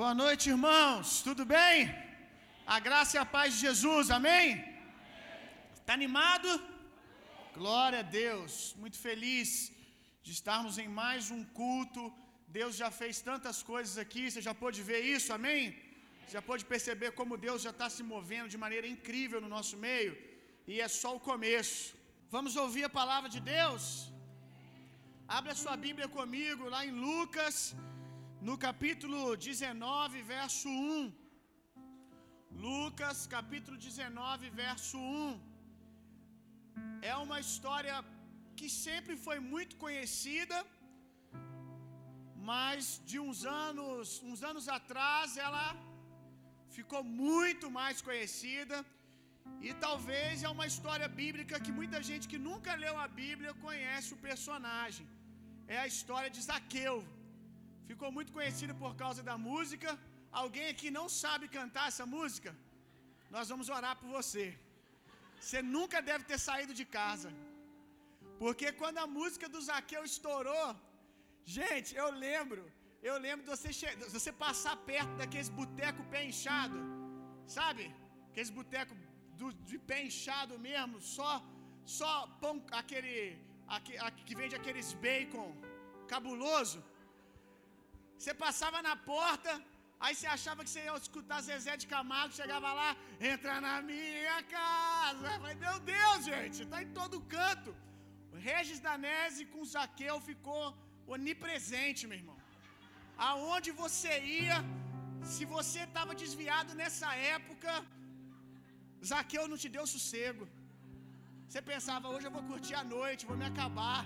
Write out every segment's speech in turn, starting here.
Boa noite, irmãos. Tudo bem? A graça e a paz de Jesus. Amém? Está animado? Glória a Deus. Muito feliz de estarmos em mais um culto. Deus já fez tantas coisas aqui. Você já pôde ver isso? Amém? Já pôde perceber como Deus já está se movendo de maneira incrível no nosso meio? E é só o começo. Vamos ouvir a palavra de Deus? Abre a sua Bíblia comigo lá em Lucas no capítulo 19, verso 1. Lucas, capítulo 19, verso 1. É uma história que sempre foi muito conhecida, mas de uns anos, uns anos atrás ela ficou muito mais conhecida. E talvez é uma história bíblica que muita gente que nunca leu a Bíblia conhece o personagem. É a história de Zaqueu. Ficou muito conhecido por causa da música. Alguém aqui não sabe cantar essa música? Nós vamos orar por você. Você nunca deve ter saído de casa. Porque quando a música do Zaqueu estourou, gente, eu lembro, eu lembro de você, de você passar perto daqueles boteco pé inchado, sabe? Aqueles boteco de pé inchado mesmo, só só pão aquele, aquele que vende aqueles bacon cabuloso. Você passava na porta, aí você achava que você ia escutar Zezé de Camargo, chegava lá, entra na minha casa. Mas, meu Deus, gente, está em todo canto. O Regis Danese com Zaqueu ficou onipresente, meu irmão. Aonde você ia, se você estava desviado nessa época, Zaqueu não te deu sossego. Você pensava, hoje eu vou curtir a noite, vou me acabar.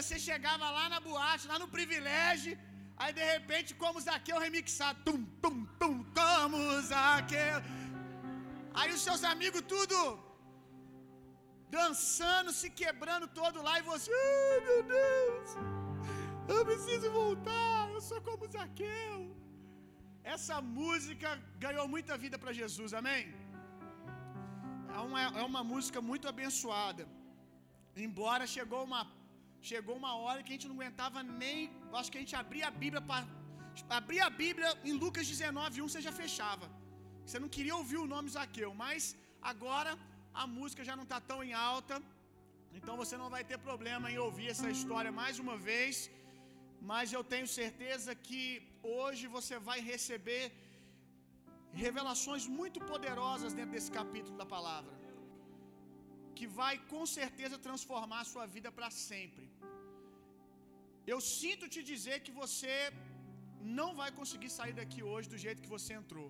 Você chegava lá na boate, lá no privilégio, aí de repente, como Zaqueu remixado, tum, tum, tum, como Zaqueu. Aí os seus amigos tudo dançando, se quebrando todo lá, e você, ai meu Deus, eu preciso voltar, eu sou como Zaqueu. Essa música ganhou muita vida para Jesus, amém? É uma, é uma música muito abençoada. Embora chegou uma chegou uma hora que a gente não aguentava nem, acho que a gente abria a Bíblia para abria a Bíblia em Lucas 19:1 você já fechava. Você não queria ouvir o nome Zaqueu, mas agora a música já não está tão em alta. Então você não vai ter problema em ouvir essa história mais uma vez. Mas eu tenho certeza que hoje você vai receber revelações muito poderosas dentro desse capítulo da palavra que vai com certeza transformar a sua vida para sempre. Eu sinto te dizer que você não vai conseguir sair daqui hoje do jeito que você entrou.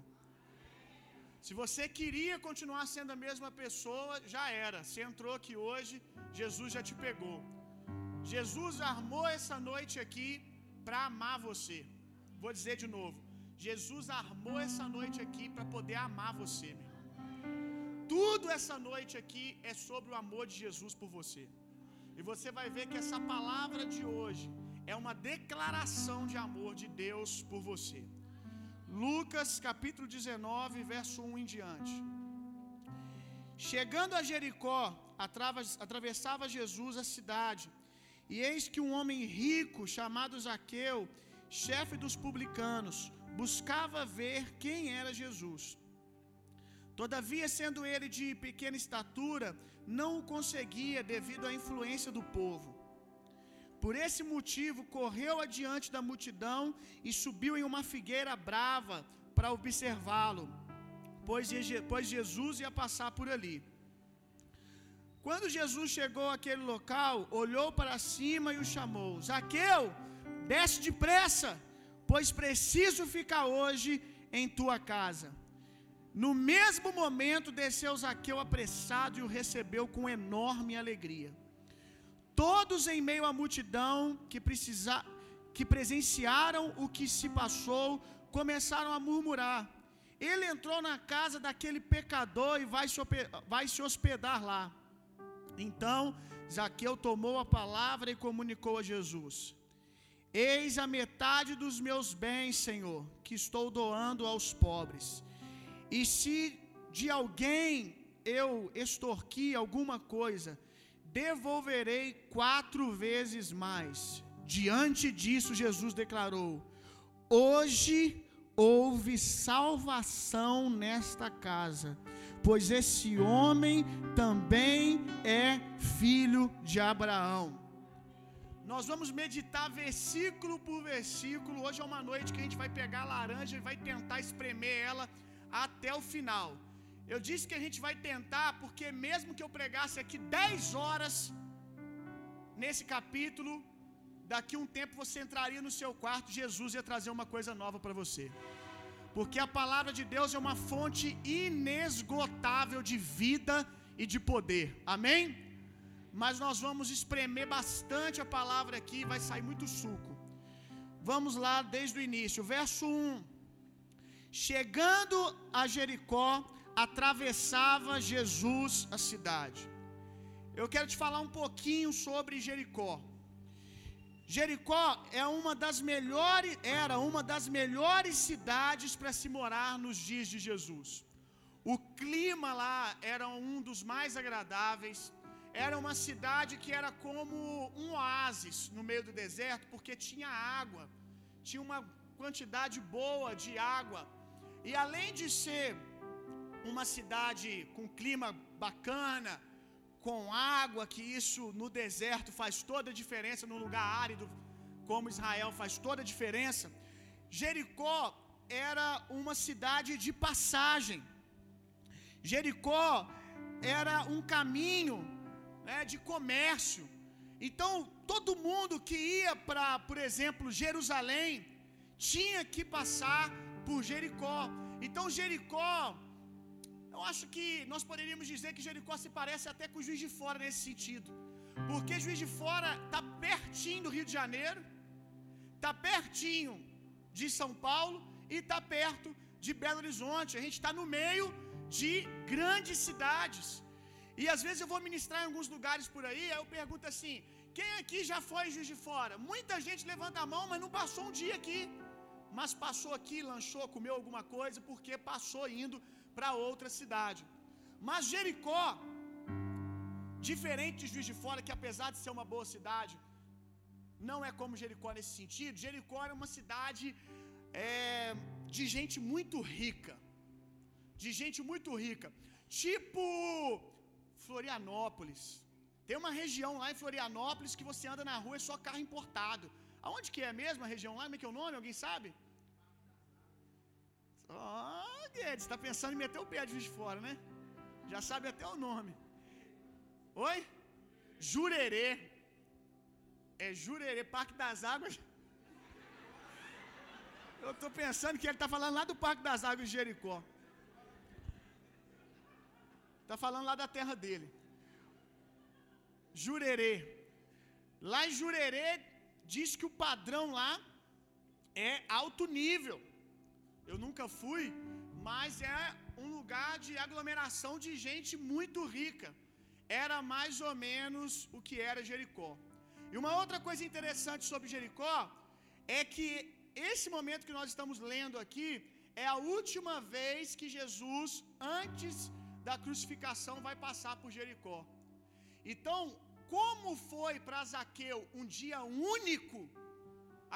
Se você queria continuar sendo a mesma pessoa, já era. Você entrou aqui hoje, Jesus já te pegou. Jesus armou essa noite aqui para amar você. Vou dizer de novo. Jesus armou essa noite aqui para poder amar você, meu. Tudo essa noite aqui é sobre o amor de Jesus por você. E você vai ver que essa palavra de hoje é uma declaração de amor de Deus por você. Lucas capítulo 19, verso 1 em diante. Chegando a Jericó, atravessava Jesus a cidade, e eis que um homem rico, chamado Zaqueu, chefe dos publicanos, buscava ver quem era Jesus. Todavia, sendo ele de pequena estatura, não o conseguia devido à influência do povo. Por esse motivo, correu adiante da multidão e subiu em uma figueira brava para observá-lo, pois, Jesus ia passar por ali. Quando Jesus chegou àquele local, olhou para cima e o chamou: Zaqueu, desce depressa, pois preciso ficar hoje em tua casa. No mesmo momento, desceu Zaqueu apressado e o recebeu com enorme alegria. Todos em meio à multidão que, precisa, que presenciaram o que se passou, começaram a murmurar. Ele entrou na casa daquele pecador e vai se, vai se hospedar lá. Então, Zaqueu tomou a palavra e comunicou a Jesus: Eis a metade dos meus bens, Senhor, que estou doando aos pobres. E se de alguém eu extorqui alguma coisa, devolverei quatro vezes mais. Diante disso, Jesus declarou: Hoje houve salvação nesta casa, pois esse homem também é filho de Abraão. Nós vamos meditar versículo por versículo. Hoje é uma noite que a gente vai pegar a laranja e vai tentar espremer ela até o final. Eu disse que a gente vai tentar, porque mesmo que eu pregasse aqui 10 horas nesse capítulo, daqui um tempo você entraria no seu quarto, Jesus ia trazer uma coisa nova para você. Porque a palavra de Deus é uma fonte inesgotável de vida e de poder. Amém? Mas nós vamos espremer bastante a palavra aqui, vai sair muito suco. Vamos lá desde o início, verso 1. Chegando a Jericó, atravessava Jesus a cidade. Eu quero te falar um pouquinho sobre Jericó. Jericó é uma das melhores, era uma das melhores cidades para se morar nos dias de Jesus. O clima lá era um dos mais agradáveis. Era uma cidade que era como um oásis no meio do deserto, porque tinha água, tinha uma quantidade boa de água. E além de ser uma cidade com clima bacana, com água, que isso no deserto faz toda a diferença, num lugar árido como Israel faz toda a diferença. Jericó era uma cidade de passagem. Jericó era um caminho né, de comércio. Então, todo mundo que ia para, por exemplo, Jerusalém, tinha que passar por Jericó. Então, Jericó eu acho que nós poderíamos dizer que Jericó se parece até com Juiz de Fora nesse sentido. Porque Juiz de Fora está pertinho do Rio de Janeiro, está pertinho de São Paulo e está perto de Belo Horizonte. A gente está no meio de grandes cidades. E às vezes eu vou ministrar em alguns lugares por aí, aí eu pergunto assim: quem aqui já foi Juiz de Fora? Muita gente levanta a mão, mas não passou um dia aqui. Mas passou aqui, lanchou, comeu alguma coisa, porque passou indo para outra cidade. Mas Jericó, diferente de Juiz de Fora, que apesar de ser uma boa cidade, não é como Jericó nesse sentido. Jericó era uma cidade é, de gente muito rica, de gente muito rica, tipo Florianópolis. Tem uma região lá em Florianópolis que você anda na rua é só carro importado. Aonde que é mesmo a região lá? Como é que é o nome? Alguém sabe? Ah, Guedes, está pensando em meter o pé de de Fora, né? Já sabe até o nome. Oi? Jurerê. É Jurerê, Parque das Águas. Eu estou pensando que ele está falando lá do Parque das Águas de Jericó. Está falando lá da terra dele. Jurerê. Lá em Jurerê, diz que o padrão lá é alto nível. Eu nunca fui, mas é um lugar de aglomeração de gente muito rica. Era mais ou menos o que era Jericó. E uma outra coisa interessante sobre Jericó é que esse momento que nós estamos lendo aqui é a última vez que Jesus, antes da crucificação, vai passar por Jericó. Então, como foi para Zaqueu um dia único,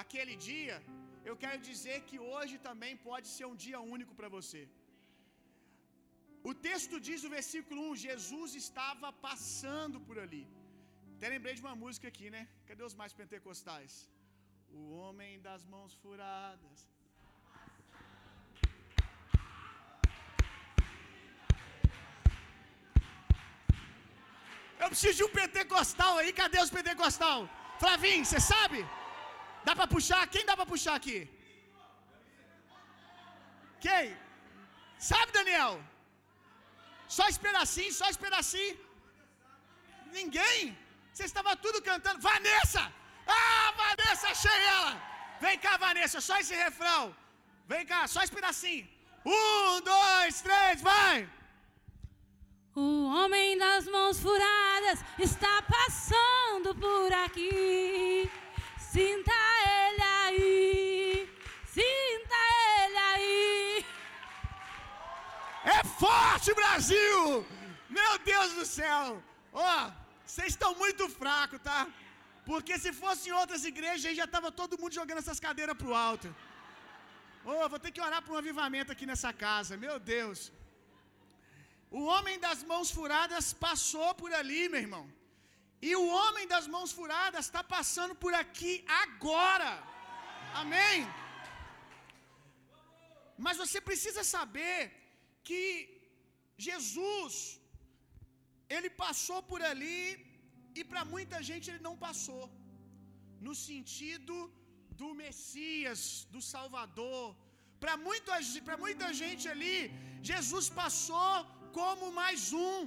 aquele dia, eu quero dizer que hoje também pode ser um dia único para você. O texto diz no versículo 1: Jesus estava passando por ali. Até lembrei de uma música aqui, né? Cadê os mais pentecostais? O homem das mãos furadas. Eu preciso de um pentecostal aí. Cadê os pentecostal? Flavinho, você sabe? Dá para puxar? Quem dá para puxar aqui? Quem? Sabe, Daniel? Só espera assim, só espera assim. Ninguém? Você estava tudo cantando. Vanessa! Ah, Vanessa, achei ela! Vem cá, Vanessa, só esse refrão. Vem cá, só espera assim. Um, dois, três, vai! O homem das mãos furadas está passando por aqui. Sinta ele aí, sinta ele aí. É forte, Brasil! Meu Deus do céu! Ó, oh, vocês estão muito fracos, tá? Porque se fosse em outras igrejas, aí já estava todo mundo jogando essas cadeiras pro alto. Oh, vou ter que orar por um avivamento aqui nessa casa. Meu Deus. O homem das mãos furadas passou por ali, meu irmão. E o homem das mãos furadas está passando por aqui agora. Amém? Mas você precisa saber que Jesus, ele passou por ali e para muita gente ele não passou. No sentido do Messias, do Salvador. Para muita, muita gente ali, Jesus passou como mais um.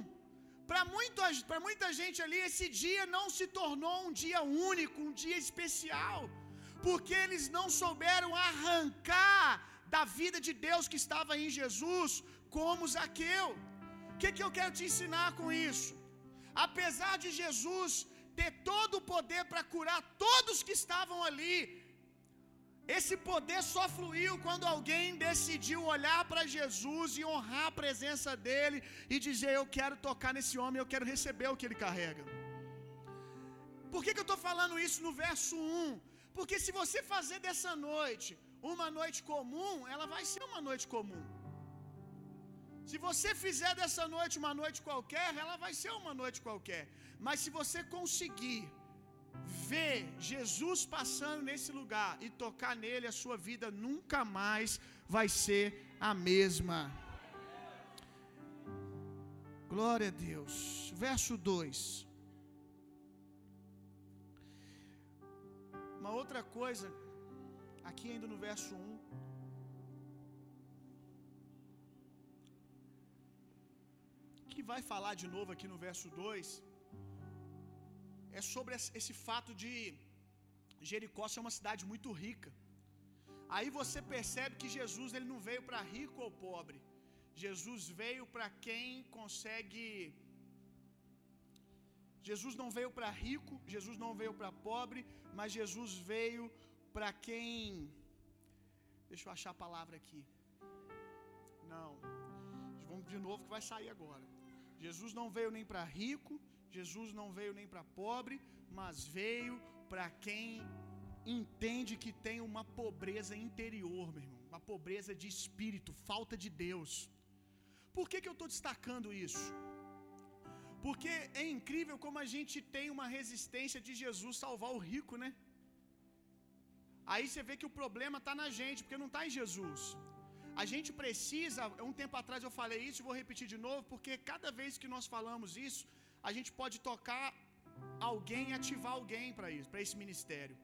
Para muita, muita gente ali, esse dia não se tornou um dia único, um dia especial, porque eles não souberam arrancar da vida de Deus que estava em Jesus, como Zaqueu. O que, que eu quero te ensinar com isso? Apesar de Jesus ter todo o poder para curar todos que estavam ali, esse poder só fluiu quando alguém decidiu olhar para Jesus e honrar a presença dele e dizer: Eu quero tocar nesse homem, eu quero receber o que ele carrega. Por que, que eu estou falando isso no verso 1? Porque se você fazer dessa noite uma noite comum, ela vai ser uma noite comum. Se você fizer dessa noite uma noite qualquer, ela vai ser uma noite qualquer. Mas se você conseguir ver Jesus passando nesse lugar e tocar nele, a sua vida nunca mais vai ser a mesma. Glória a Deus. Verso 2. Uma outra coisa, aqui ainda no verso 1. Que vai falar de novo aqui no verso 2 é sobre esse fato de Jericó ser uma cidade muito rica. Aí você percebe que Jesus ele não veio para rico ou pobre. Jesus veio para quem consegue Jesus não veio para rico, Jesus não veio para pobre, mas Jesus veio para quem Deixa eu achar a palavra aqui. Não. Vamos de novo que vai sair agora. Jesus não veio nem para rico, Jesus não veio nem para pobre, mas veio para quem entende que tem uma pobreza interior, meu irmão, uma pobreza de espírito, falta de Deus. Por que, que eu estou destacando isso? Porque é incrível como a gente tem uma resistência de Jesus salvar o rico, né? Aí você vê que o problema está na gente, porque não está em Jesus. A gente precisa, um tempo atrás eu falei isso e vou repetir de novo, porque cada vez que nós falamos isso, a gente pode tocar alguém, ativar alguém para isso, para esse ministério.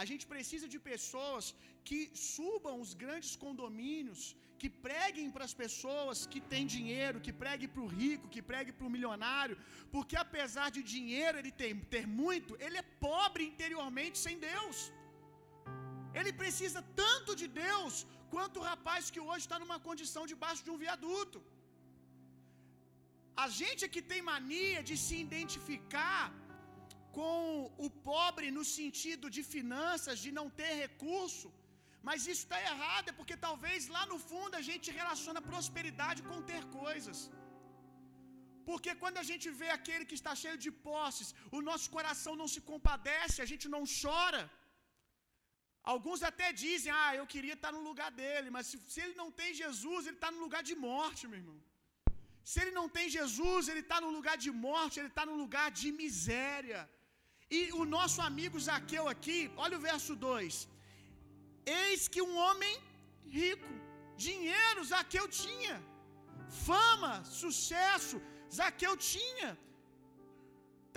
A gente precisa de pessoas que subam os grandes condomínios, que preguem para as pessoas que têm dinheiro, que preguem para o rico, que preguem para o milionário, porque apesar de dinheiro ele ter, ter muito, ele é pobre interiormente sem Deus. Ele precisa tanto de Deus quanto o rapaz que hoje está numa condição debaixo de um viaduto. A gente é que tem mania de se identificar com o pobre no sentido de finanças, de não ter recurso, mas isso está errado, é porque talvez lá no fundo a gente relaciona prosperidade com ter coisas. Porque quando a gente vê aquele que está cheio de posses, o nosso coração não se compadece, a gente não chora. Alguns até dizem, ah, eu queria estar no lugar dele, mas se, se ele não tem Jesus, ele está no lugar de morte, meu irmão. Se ele não tem Jesus, ele está no lugar de morte, ele está no lugar de miséria. E o nosso amigo Zaqueu aqui, olha o verso 2: Eis que um homem rico, dinheiro, Zaqueu tinha, fama, sucesso, Zaqueu tinha.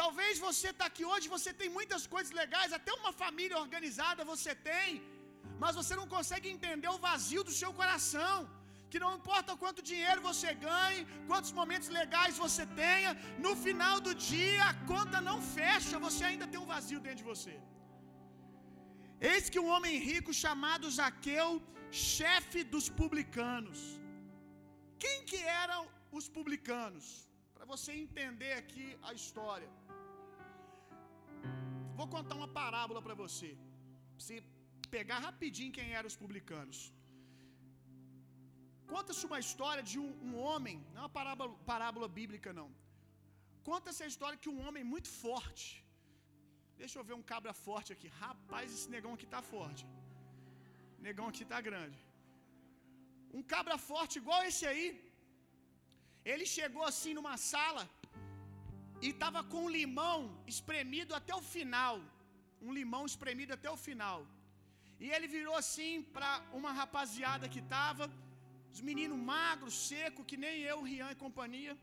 Talvez você está aqui hoje, você tem muitas coisas legais, até uma família organizada você tem, mas você não consegue entender o vazio do seu coração. Que não importa quanto dinheiro você ganhe, quantos momentos legais você tenha, no final do dia a conta não fecha, você ainda tem um vazio dentro de você. Eis que um homem rico chamado Zaqueu, chefe dos publicanos. Quem que eram os publicanos? Para você entender aqui a história. Vou contar uma parábola para você. Você pegar rapidinho quem eram os publicanos. Conta-se uma história de um, um, homem, não é uma parábola, parábola bíblica, não. Conta-se a história que um homem muito forte. Deixa eu ver um cabra forte aqui. Rapaz, esse negão aqui tá forte. Negão aqui tá grande. um cabra forte igual esse aí. Ele chegou assim numa sala e tava com um limão espremido até o final, um limão espremido até o final. E ele virou assim para uma rapaziada que tava, os meninos magros, seco, que nem eu, Rian e companhia.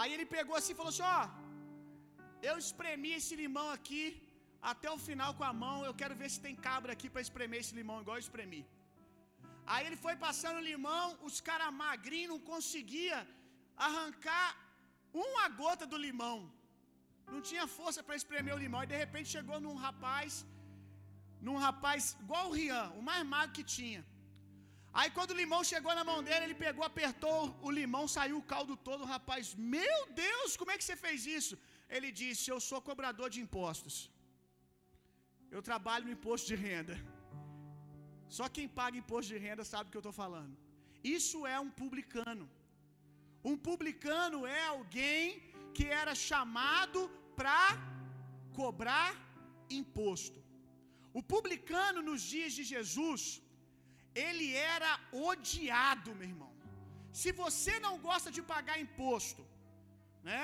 Aí ele pegou assim e falou assim: Ó, eu espremi esse limão aqui até o final com a mão. Eu quero ver se tem cabra aqui para espremer esse limão igual eu espremi. Aí ele foi passando limão, os caras magrinhos não conseguia arrancar uma gota do limão. Não tinha força para espremer o limão. E de repente chegou num rapaz, num rapaz igual o Rian, o mais magro que tinha. Aí quando o limão chegou na mão dele, ele pegou, apertou o limão, saiu o caldo todo. O rapaz, meu Deus, como é que você fez isso? Ele disse: Eu sou cobrador de impostos. Eu trabalho no imposto de renda. Só quem paga imposto de renda sabe o que eu estou falando. Isso é um publicano. Um publicano é alguém que era chamado para cobrar imposto. O publicano nos dias de Jesus, ele era odiado, meu irmão. Se você não gosta de pagar imposto, né?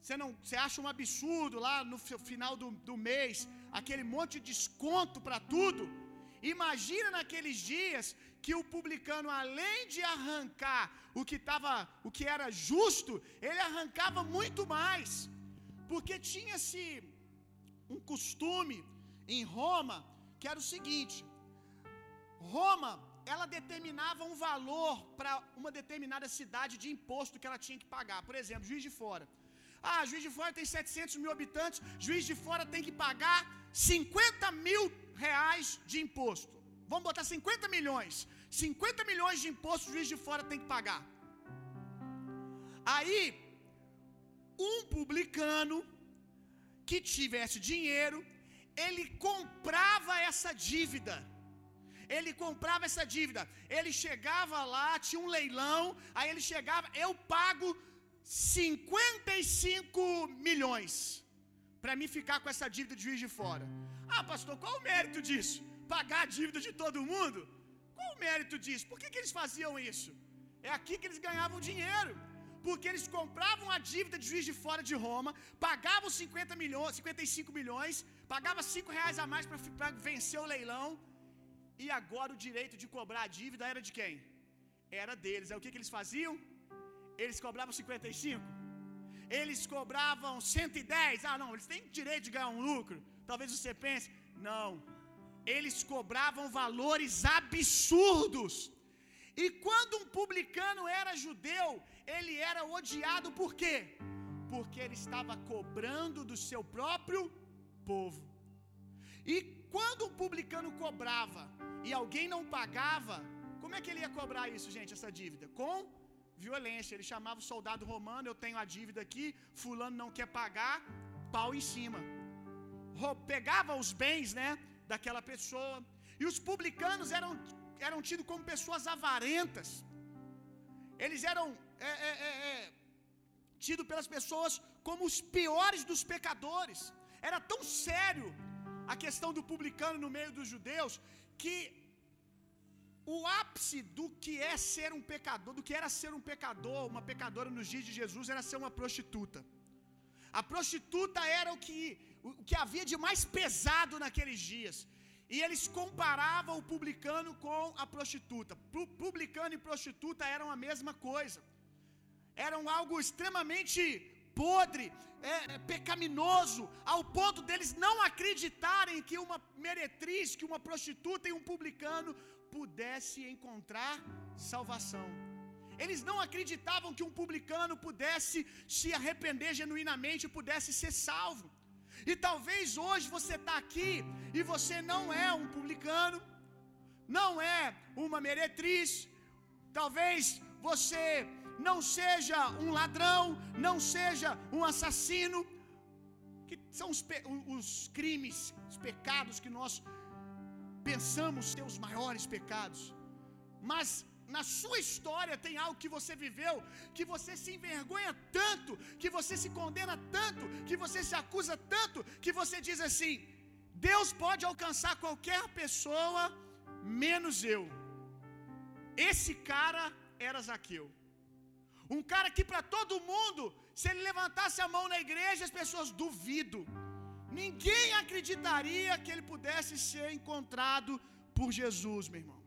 Você não, você acha um absurdo lá no final do, do mês, aquele monte de desconto para tudo. Imagina naqueles dias que o publicano, além de arrancar o que tava, o que era justo, ele arrancava muito mais, porque tinha-se um costume em Roma que era o seguinte: Roma, ela determinava um valor para uma determinada cidade de imposto que ela tinha que pagar. Por exemplo, Juiz de Fora. Ah, Juiz de Fora tem 700 mil habitantes, Juiz de Fora tem que pagar 50 mil reais de imposto. Vamos botar 50 milhões. 50 milhões de imposto Juiz de Fora tem que pagar. Aí, um publicano que tivesse dinheiro, ele comprava essa dívida. Ele comprava essa dívida. Ele chegava lá, tinha um leilão, aí ele chegava, eu pago 55 milhões para mim ficar com essa dívida de juiz de fora. Ah, pastor, qual o mérito disso? Pagar a dívida de todo mundo? Qual o mérito disso? Por que, que eles faziam isso? É aqui que eles ganhavam dinheiro. Porque eles compravam a dívida de juiz de fora de Roma, pagavam 50 milhões, 55 milhões, pagavam 5 reais a mais para vencer o leilão, e agora o direito de cobrar a dívida era de quem? Era deles. Aí o que, que eles faziam? Eles cobravam 55. Eles cobravam 110. Ah, não, eles têm direito de ganhar um lucro. Talvez você pense, não. Eles cobravam valores absurdos. E quando um publicano era judeu, ele era odiado por quê? Porque ele estava cobrando do seu próprio povo. E quando um publicano cobrava e alguém não pagava, como é que ele ia cobrar isso, gente, essa dívida? Com violência. Ele chamava o soldado romano: Eu tenho a dívida aqui, Fulano não quer pagar, pau em cima. Pegava os bens, né, daquela pessoa. E os publicanos eram, eram tidos como pessoas avarentas. Eles eram é, é, é, é tidos pelas pessoas como os piores dos pecadores. Era tão sério a questão do publicano no meio dos judeus que o ápice do que é ser um pecador, do que era ser um pecador, uma pecadora nos dias de Jesus, era ser uma prostituta. A prostituta era o que, o que havia de mais pesado naqueles dias. E eles comparavam o publicano com a prostituta. Publicano e prostituta eram a mesma coisa. Eram algo extremamente podre, é, é, pecaminoso, ao ponto deles não acreditarem que uma meretriz, que uma prostituta e um publicano pudesse encontrar salvação. Eles não acreditavam que um publicano pudesse se arrepender genuinamente e pudesse ser salvo. E talvez hoje você está aqui e você não é um publicano, não é uma meretriz, talvez você não seja um ladrão, não seja um assassino, que são os, os crimes, os pecados que nós pensamos ser os maiores pecados. Mas na sua história tem algo que você viveu, que você se envergonha tanto, que você se condena tanto, que você se acusa tanto, que você diz assim: Deus pode alcançar qualquer pessoa menos eu. Esse cara era Zaqueu. Um cara que para todo mundo, se ele levantasse a mão na igreja, as pessoas duvidam. Ninguém acreditaria que ele pudesse ser encontrado por Jesus, meu irmão.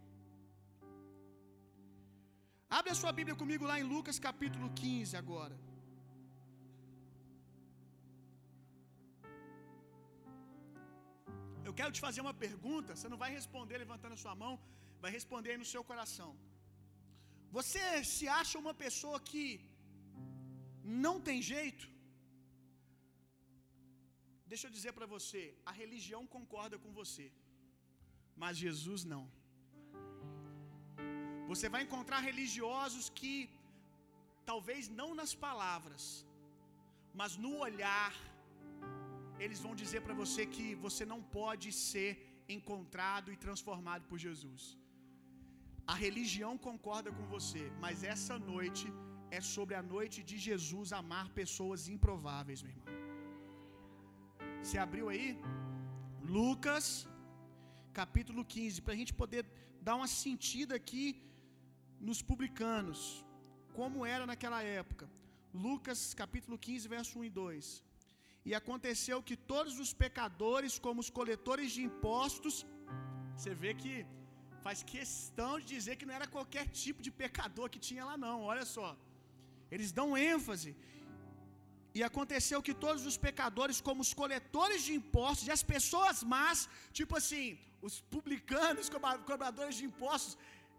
Abre a sua Bíblia comigo lá em Lucas capítulo 15 agora. Eu quero te fazer uma pergunta, você não vai responder levantando a sua mão, vai responder aí no seu coração. Você se acha uma pessoa que não tem jeito? Deixa eu dizer para você, a religião concorda com você, mas Jesus não. Você vai encontrar religiosos que, talvez não nas palavras, mas no olhar, eles vão dizer para você que você não pode ser encontrado e transformado por Jesus. A religião concorda com você, mas essa noite é sobre a noite de Jesus amar pessoas improváveis, meu irmão. Você abriu aí? Lucas, capítulo 15, para a gente poder dar uma sentida aqui nos publicanos, como era naquela época. Lucas, capítulo 15, verso 1 e 2. E aconteceu que todos os pecadores, como os coletores de impostos, você vê que faz questão de dizer que não era qualquer tipo de pecador que tinha lá, não, olha só. Eles dão ênfase. E aconteceu que todos os pecadores, como os coletores de impostos, e as pessoas más, tipo assim, os publicanos, cobradores de impostos,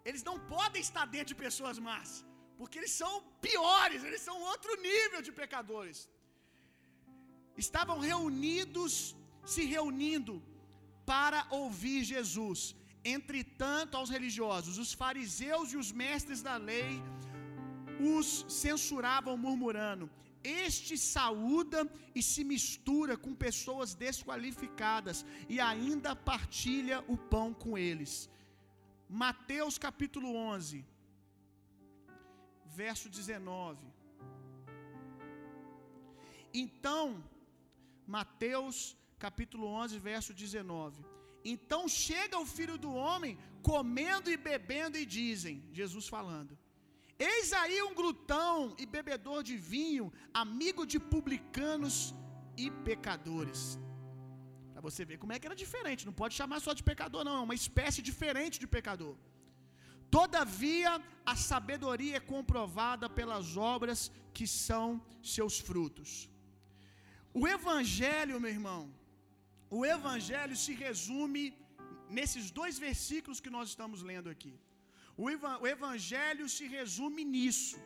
eles não podem estar dentro de pessoas más, porque eles são piores, eles são outro nível de pecadores. Estavam reunidos, se reunindo para ouvir Jesus. Entretanto, aos religiosos, os fariseus e os mestres da lei os censuravam, murmurando: Este saúda e se mistura com pessoas desqualificadas e ainda partilha o pão com eles. Mateus capítulo 11, verso 19. Então, Mateus capítulo 11, verso 19. Então chega o filho do homem comendo e bebendo, e dizem, Jesus falando: Eis aí um glutão e bebedor de vinho, amigo de publicanos e pecadores. Você ver como é que era diferente, não pode chamar só de pecador, não, é uma espécie diferente de pecador. Todavia, a sabedoria é comprovada pelas obras que são seus frutos. O Evangelho, meu irmão, o Evangelho se resume nesses dois versículos que nós estamos lendo aqui. O, o Evangelho se resume nisso.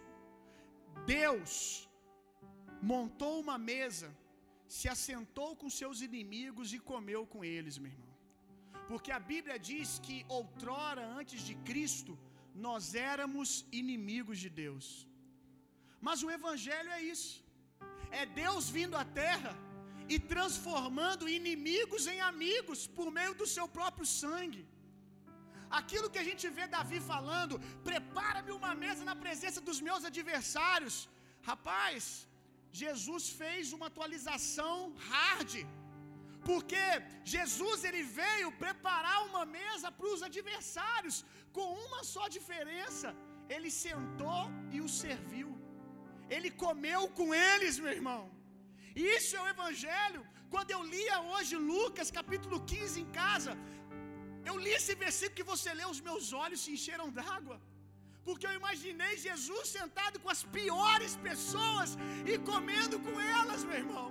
Deus montou uma mesa, se assentou com seus inimigos e comeu com eles, meu irmão. Porque a Bíblia diz que outrora, antes de Cristo, nós éramos inimigos de Deus. Mas o Evangelho é isso: é Deus vindo à terra e transformando inimigos em amigos por meio do seu próprio sangue. Aquilo que a gente vê Davi falando, prepara-me uma mesa na presença dos meus adversários. Rapaz, Jesus fez uma atualização hard. Porque Jesus ele veio preparar uma mesa para os adversários, com uma só diferença: ele sentou e os serviu. Ele comeu com eles, meu irmão. Isso é o Evangelho. Quando eu lia hoje Lucas capítulo 15 em casa, eu li esse versículo que você leu, os meus olhos se encheram d'água. Porque eu imaginei Jesus sentado com as piores pessoas e comendo com elas, meu irmão.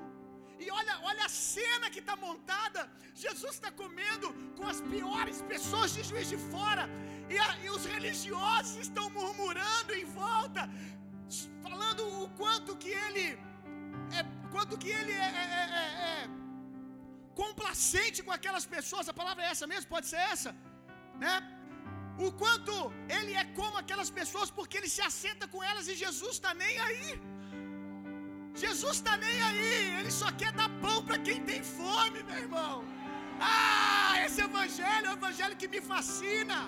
E olha, olha a cena que está montada. Jesus está comendo com as piores pessoas de juiz de fora. E, a, e os religiosos estão murmurando em volta, falando o quanto que ele é quanto que ele é, é, é, é, é complacente com aquelas pessoas, a palavra é essa mesmo, pode ser essa, né? O quanto ele é como aquelas pessoas, porque ele se assenta com elas e Jesus está nem aí. Jesus está nem aí, ele só quer dar pão para quem tem fome, meu irmão. Ah, esse evangelho é o evangelho que me fascina.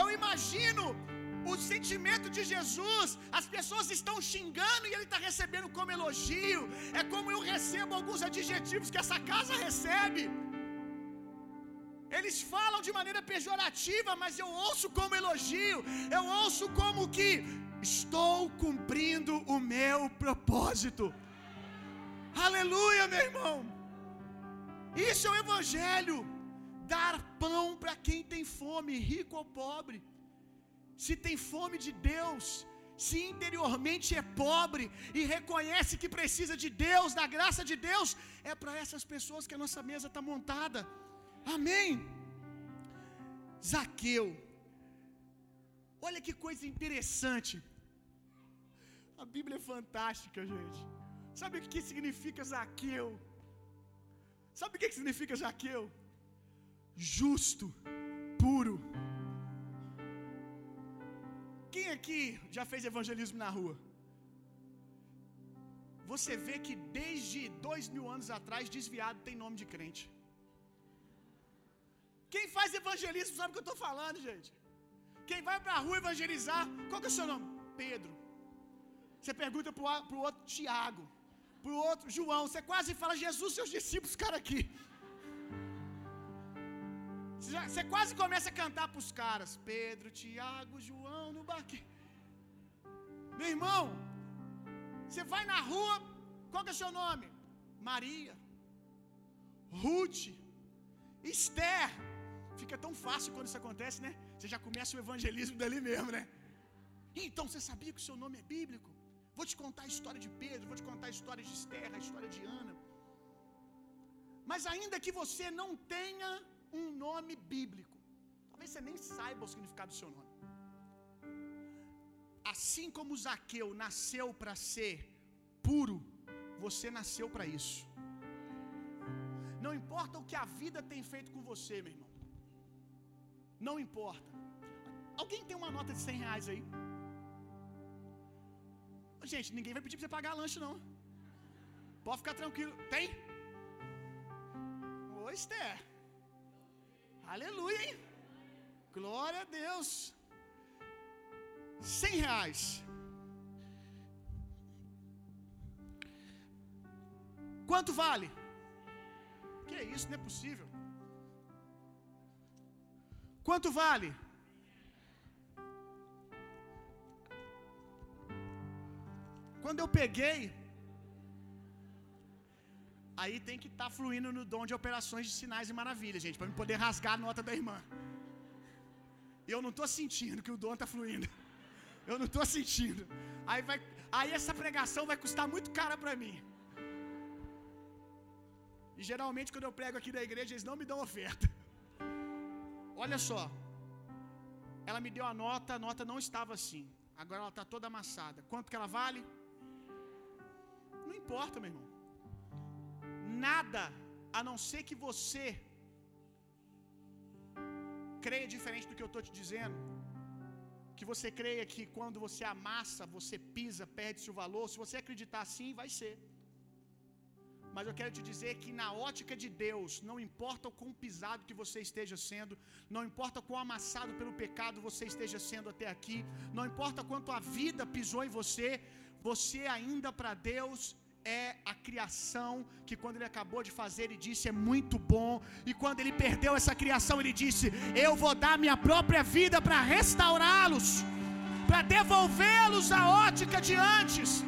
Eu imagino o sentimento de Jesus, as pessoas estão xingando e ele está recebendo como elogio. É como eu recebo alguns adjetivos que essa casa recebe. Eles falam de maneira pejorativa, mas eu ouço como elogio. Eu ouço como que estou cumprindo o meu propósito. Aleluia, meu irmão. Isso é o evangelho. Dar pão para quem tem fome, rico ou pobre. Se tem fome de Deus, se interiormente é pobre e reconhece que precisa de Deus, da graça de Deus, é para essas pessoas que a nossa mesa está montada. Amém. Zaqueu. Olha que coisa interessante. A Bíblia é fantástica, gente. Sabe o que significa Zaqueu? Sabe o que significa Zaqueu? Justo, puro. Quem aqui já fez evangelismo na rua? Você vê que desde dois mil anos atrás, desviado tem nome de crente. Quem faz evangelismo sabe o que eu estou falando, gente. Quem vai para a rua evangelizar, qual que é o seu nome? Pedro. Você pergunta para o outro Tiago, para o outro João. Você quase fala, Jesus, seus discípulos, cara aqui. Você, já, você quase começa a cantar para os caras. Pedro, Tiago, João no barquinho. Meu irmão, você vai na rua, qual que é o seu nome? Maria, Ruth, Esther. Fica tão fácil quando isso acontece, né? Você já começa o evangelismo dali mesmo, né? Então, você sabia que o seu nome é bíblico? Vou te contar a história de Pedro, vou te contar a história de Esther, a história de Ana. Mas ainda que você não tenha um nome bíblico, talvez você nem saiba o significado do seu nome. Assim como Zaqueu nasceu para ser puro, você nasceu para isso. Não importa o que a vida tem feito com você, meu irmão. Não importa. Alguém tem uma nota de 100 reais aí? Gente, ninguém vai pedir para você pagar lanche, não. Pode ficar tranquilo. Tem? Ô, Esther. Aleluia, hein? Glória a Deus. 100 reais. Quanto vale? Que isso? Não é possível. Quanto vale? Quando eu peguei, aí tem que estar tá fluindo no dom de operações de sinais e maravilhas, gente, para me poder rasgar a nota da irmã. Eu não estou sentindo que o dom está fluindo. Eu não estou sentindo. Aí, vai, aí essa pregação vai custar muito cara para mim. E geralmente quando eu prego aqui da igreja, eles não me dão oferta. Olha só. Ela me deu a nota, a nota não estava assim. Agora ela está toda amassada. Quanto que ela vale? Não importa, meu irmão. Nada a não ser que você creia diferente do que eu estou te dizendo. Que você creia que quando você amassa, você pisa, perde-se o valor. Se você acreditar assim, vai ser. Mas eu quero te dizer que na ótica de Deus, não importa o quão pisado que você esteja sendo, não importa quão amassado pelo pecado você esteja sendo até aqui, não importa quanto a vida pisou em você, você ainda para Deus é a criação que quando ele acabou de fazer, ele disse é muito bom, e quando ele perdeu essa criação, ele disse: "Eu vou dar minha própria vida para restaurá-los, para devolvê-los à ótica de antes".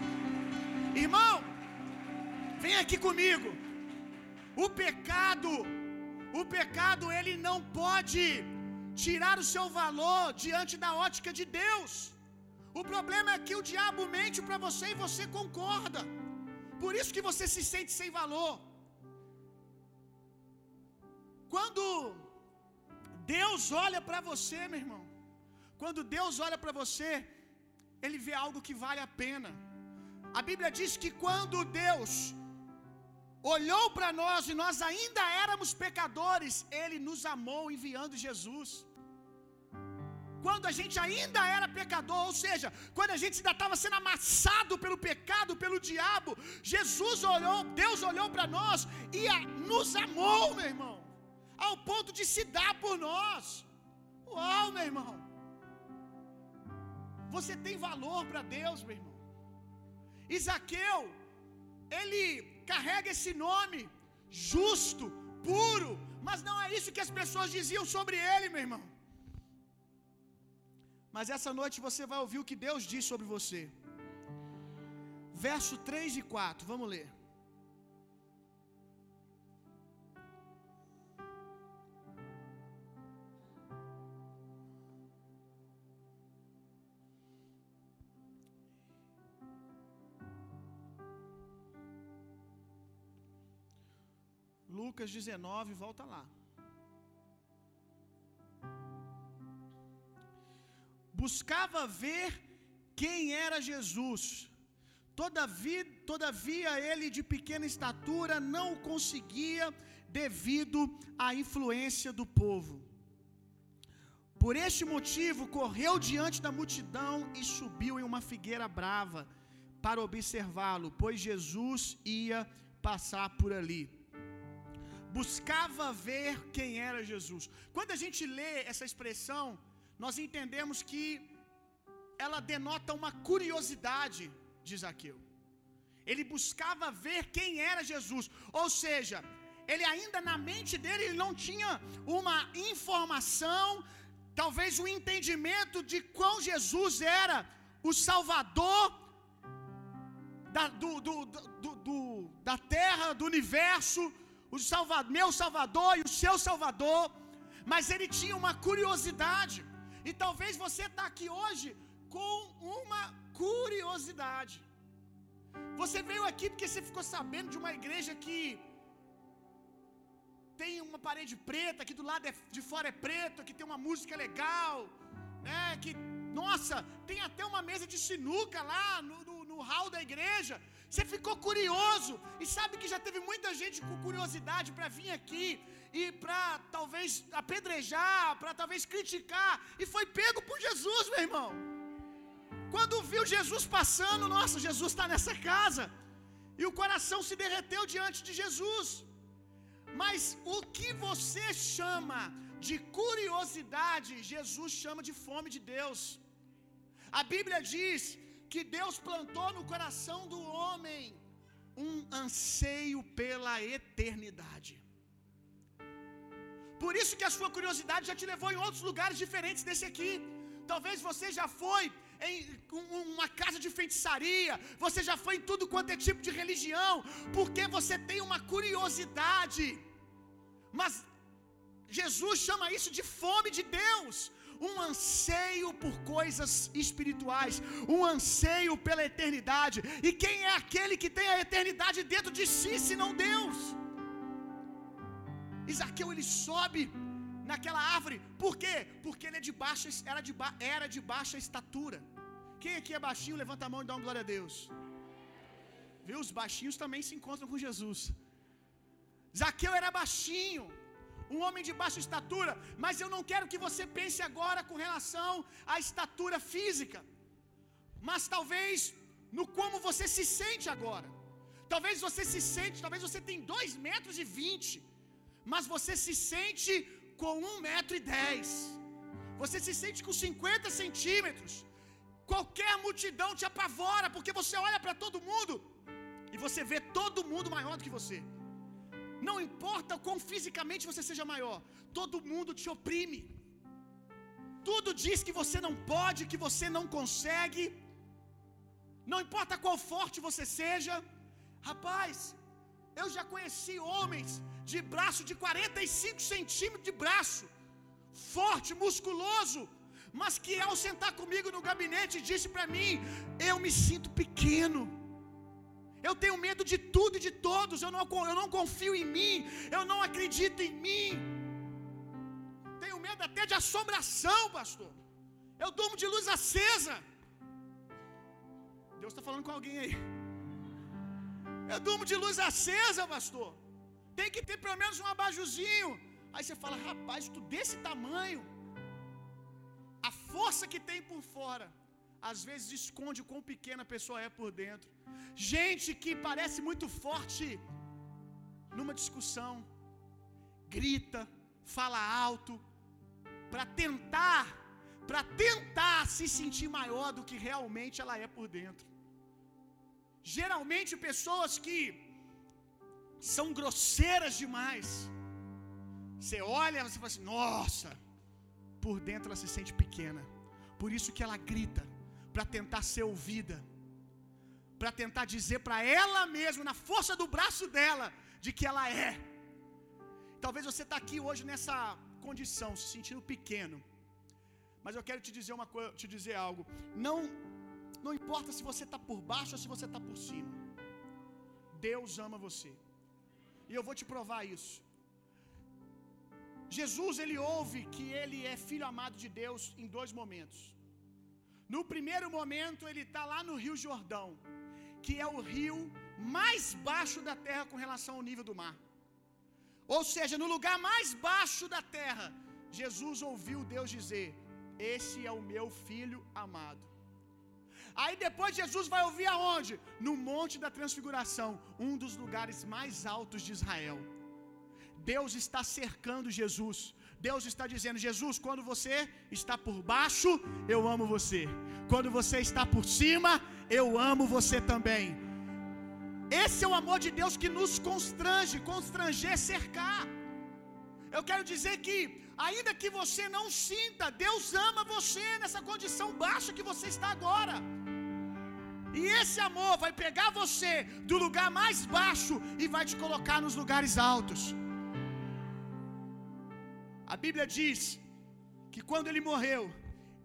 Irmão, vem aqui comigo. O pecado, o pecado ele não pode tirar o seu valor diante da ótica de Deus. O problema é que o diabo mente para você e você concorda. Por isso que você se sente sem valor. Quando Deus olha para você, meu irmão, quando Deus olha para você, Ele vê algo que vale a pena. A Bíblia diz que quando Deus olhou para nós e nós ainda éramos pecadores, Ele nos amou enviando Jesus quando a gente ainda era pecador, ou seja, quando a gente ainda estava sendo amassado pelo pecado, pelo diabo, Jesus olhou, Deus olhou para nós e a, nos amou, meu irmão, ao ponto de se dar por nós. Uau, meu irmão, você tem valor para Deus, meu irmão. Isaqueu, ele carrega esse nome, justo, puro, mas não é isso que as pessoas diziam sobre ele, meu irmão. Mas essa noite você vai ouvir o que Deus diz sobre você. Verso 3 e 4, vamos ler. Lucas 19, volta lá. Buscava ver quem era Jesus. Todavia, todavia ele de pequena estatura não o conseguia devido à influência do povo. Por este motivo, correu diante da multidão e subiu em uma figueira brava para observá-lo, pois Jesus ia passar por ali buscava ver quem era Jesus. Quando a gente lê essa expressão, nós entendemos que ela denota uma curiosidade de Zaqueu. Ele buscava ver quem era Jesus, ou seja, ele ainda na mente dele ele não tinha uma informação, talvez um entendimento de qual Jesus era o Salvador da, do, do, do, do, da terra, do universo, o salvador, meu Salvador e o seu Salvador, mas ele tinha uma curiosidade. E talvez você está aqui hoje com uma curiosidade. Você veio aqui porque você ficou sabendo de uma igreja que tem uma parede preta, que do lado é, de fora é preto, que tem uma música legal, né? Que, nossa, tem até uma mesa de sinuca lá no, no, no hall da igreja. Você ficou curioso e sabe que já teve muita gente com curiosidade para vir aqui e para talvez apedrejar, para talvez criticar e foi pego por Jesus, meu irmão. Quando viu Jesus passando, nossa, Jesus está nessa casa. E o coração se derreteu diante de Jesus. Mas o que você chama de curiosidade, Jesus chama de fome de Deus. A Bíblia diz que Deus plantou no coração do homem um anseio pela eternidade. Por isso que a sua curiosidade já te levou em outros lugares diferentes desse aqui. Talvez você já foi em uma casa de feitiçaria, você já foi em tudo quanto é tipo de religião, porque você tem uma curiosidade. Mas Jesus chama isso de fome de Deus um anseio por coisas espirituais, um anseio pela eternidade. E quem é aquele que tem a eternidade dentro de si, senão Deus? Isaqueu ele sobe naquela árvore, por quê? Porque ele é de baixa, era, de ba, era de baixa estatura. Quem aqui é baixinho, levanta a mão e dá uma glória a Deus. Viu? Os baixinhos também se encontram com Jesus. Zaqueu era baixinho, um homem de baixa estatura, mas eu não quero que você pense agora com relação à estatura física, mas talvez no como você se sente agora. Talvez você se sente, talvez você tem dois metros e vinte, mas você se sente com um metro e dez. Você se sente com 50 centímetros. Qualquer multidão te apavora, porque você olha para todo mundo e você vê todo mundo maior do que você. Não importa quão fisicamente você seja maior, todo mundo te oprime. Tudo diz que você não pode, que você não consegue. Não importa qual forte você seja. Rapaz, eu já conheci homens de braço de 45 centímetros de braço, forte, musculoso, mas que ao sentar comigo no gabinete disse para mim: Eu me sinto pequeno. Eu tenho medo de tudo e de todos. Eu não, eu não confio em mim. Eu não acredito em mim. Tenho medo até de assombração, pastor. Eu durmo de luz acesa. Deus está falando com alguém aí. Eu durmo de luz acesa, pastor. Tem que ter pelo menos um abajuzinho. Aí você fala, rapaz, tu desse tamanho. A força que tem por fora às vezes esconde o quão pequena a pessoa é por dentro. Gente que parece muito forte numa discussão, grita, fala alto, para tentar, para tentar se sentir maior do que realmente ela é por dentro. Geralmente pessoas que são grosseiras demais, Você olha, você fala assim: "Nossa!" Por dentro ela se sente pequena. Por isso que ela grita para tentar ser ouvida. Para tentar dizer para ela mesma, na força do braço dela, de que ela é. Talvez você está aqui hoje nessa condição, se sentindo pequeno. Mas eu quero te dizer uma coisa, te dizer algo. Não, não importa se você está por baixo ou se você está por cima. Deus ama você. E eu vou te provar isso. Jesus ele ouve que ele é filho amado de Deus em dois momentos. No primeiro momento ele está lá no Rio Jordão, que é o rio mais baixo da terra com relação ao nível do mar. Ou seja, no lugar mais baixo da terra, Jesus ouviu Deus dizer: Esse é o meu filho amado. Aí depois Jesus vai ouvir aonde? No Monte da Transfiguração, um dos lugares mais altos de Israel. Deus está cercando Jesus. Deus está dizendo: Jesus, quando você está por baixo, eu amo você. Quando você está por cima, eu amo você também. Esse é o amor de Deus que nos constrange, constranger, cercar. Eu quero dizer que, ainda que você não sinta, Deus ama você nessa condição baixa que você está agora. E esse amor vai pegar você do lugar mais baixo e vai te colocar nos lugares altos. A Bíblia diz que quando ele morreu,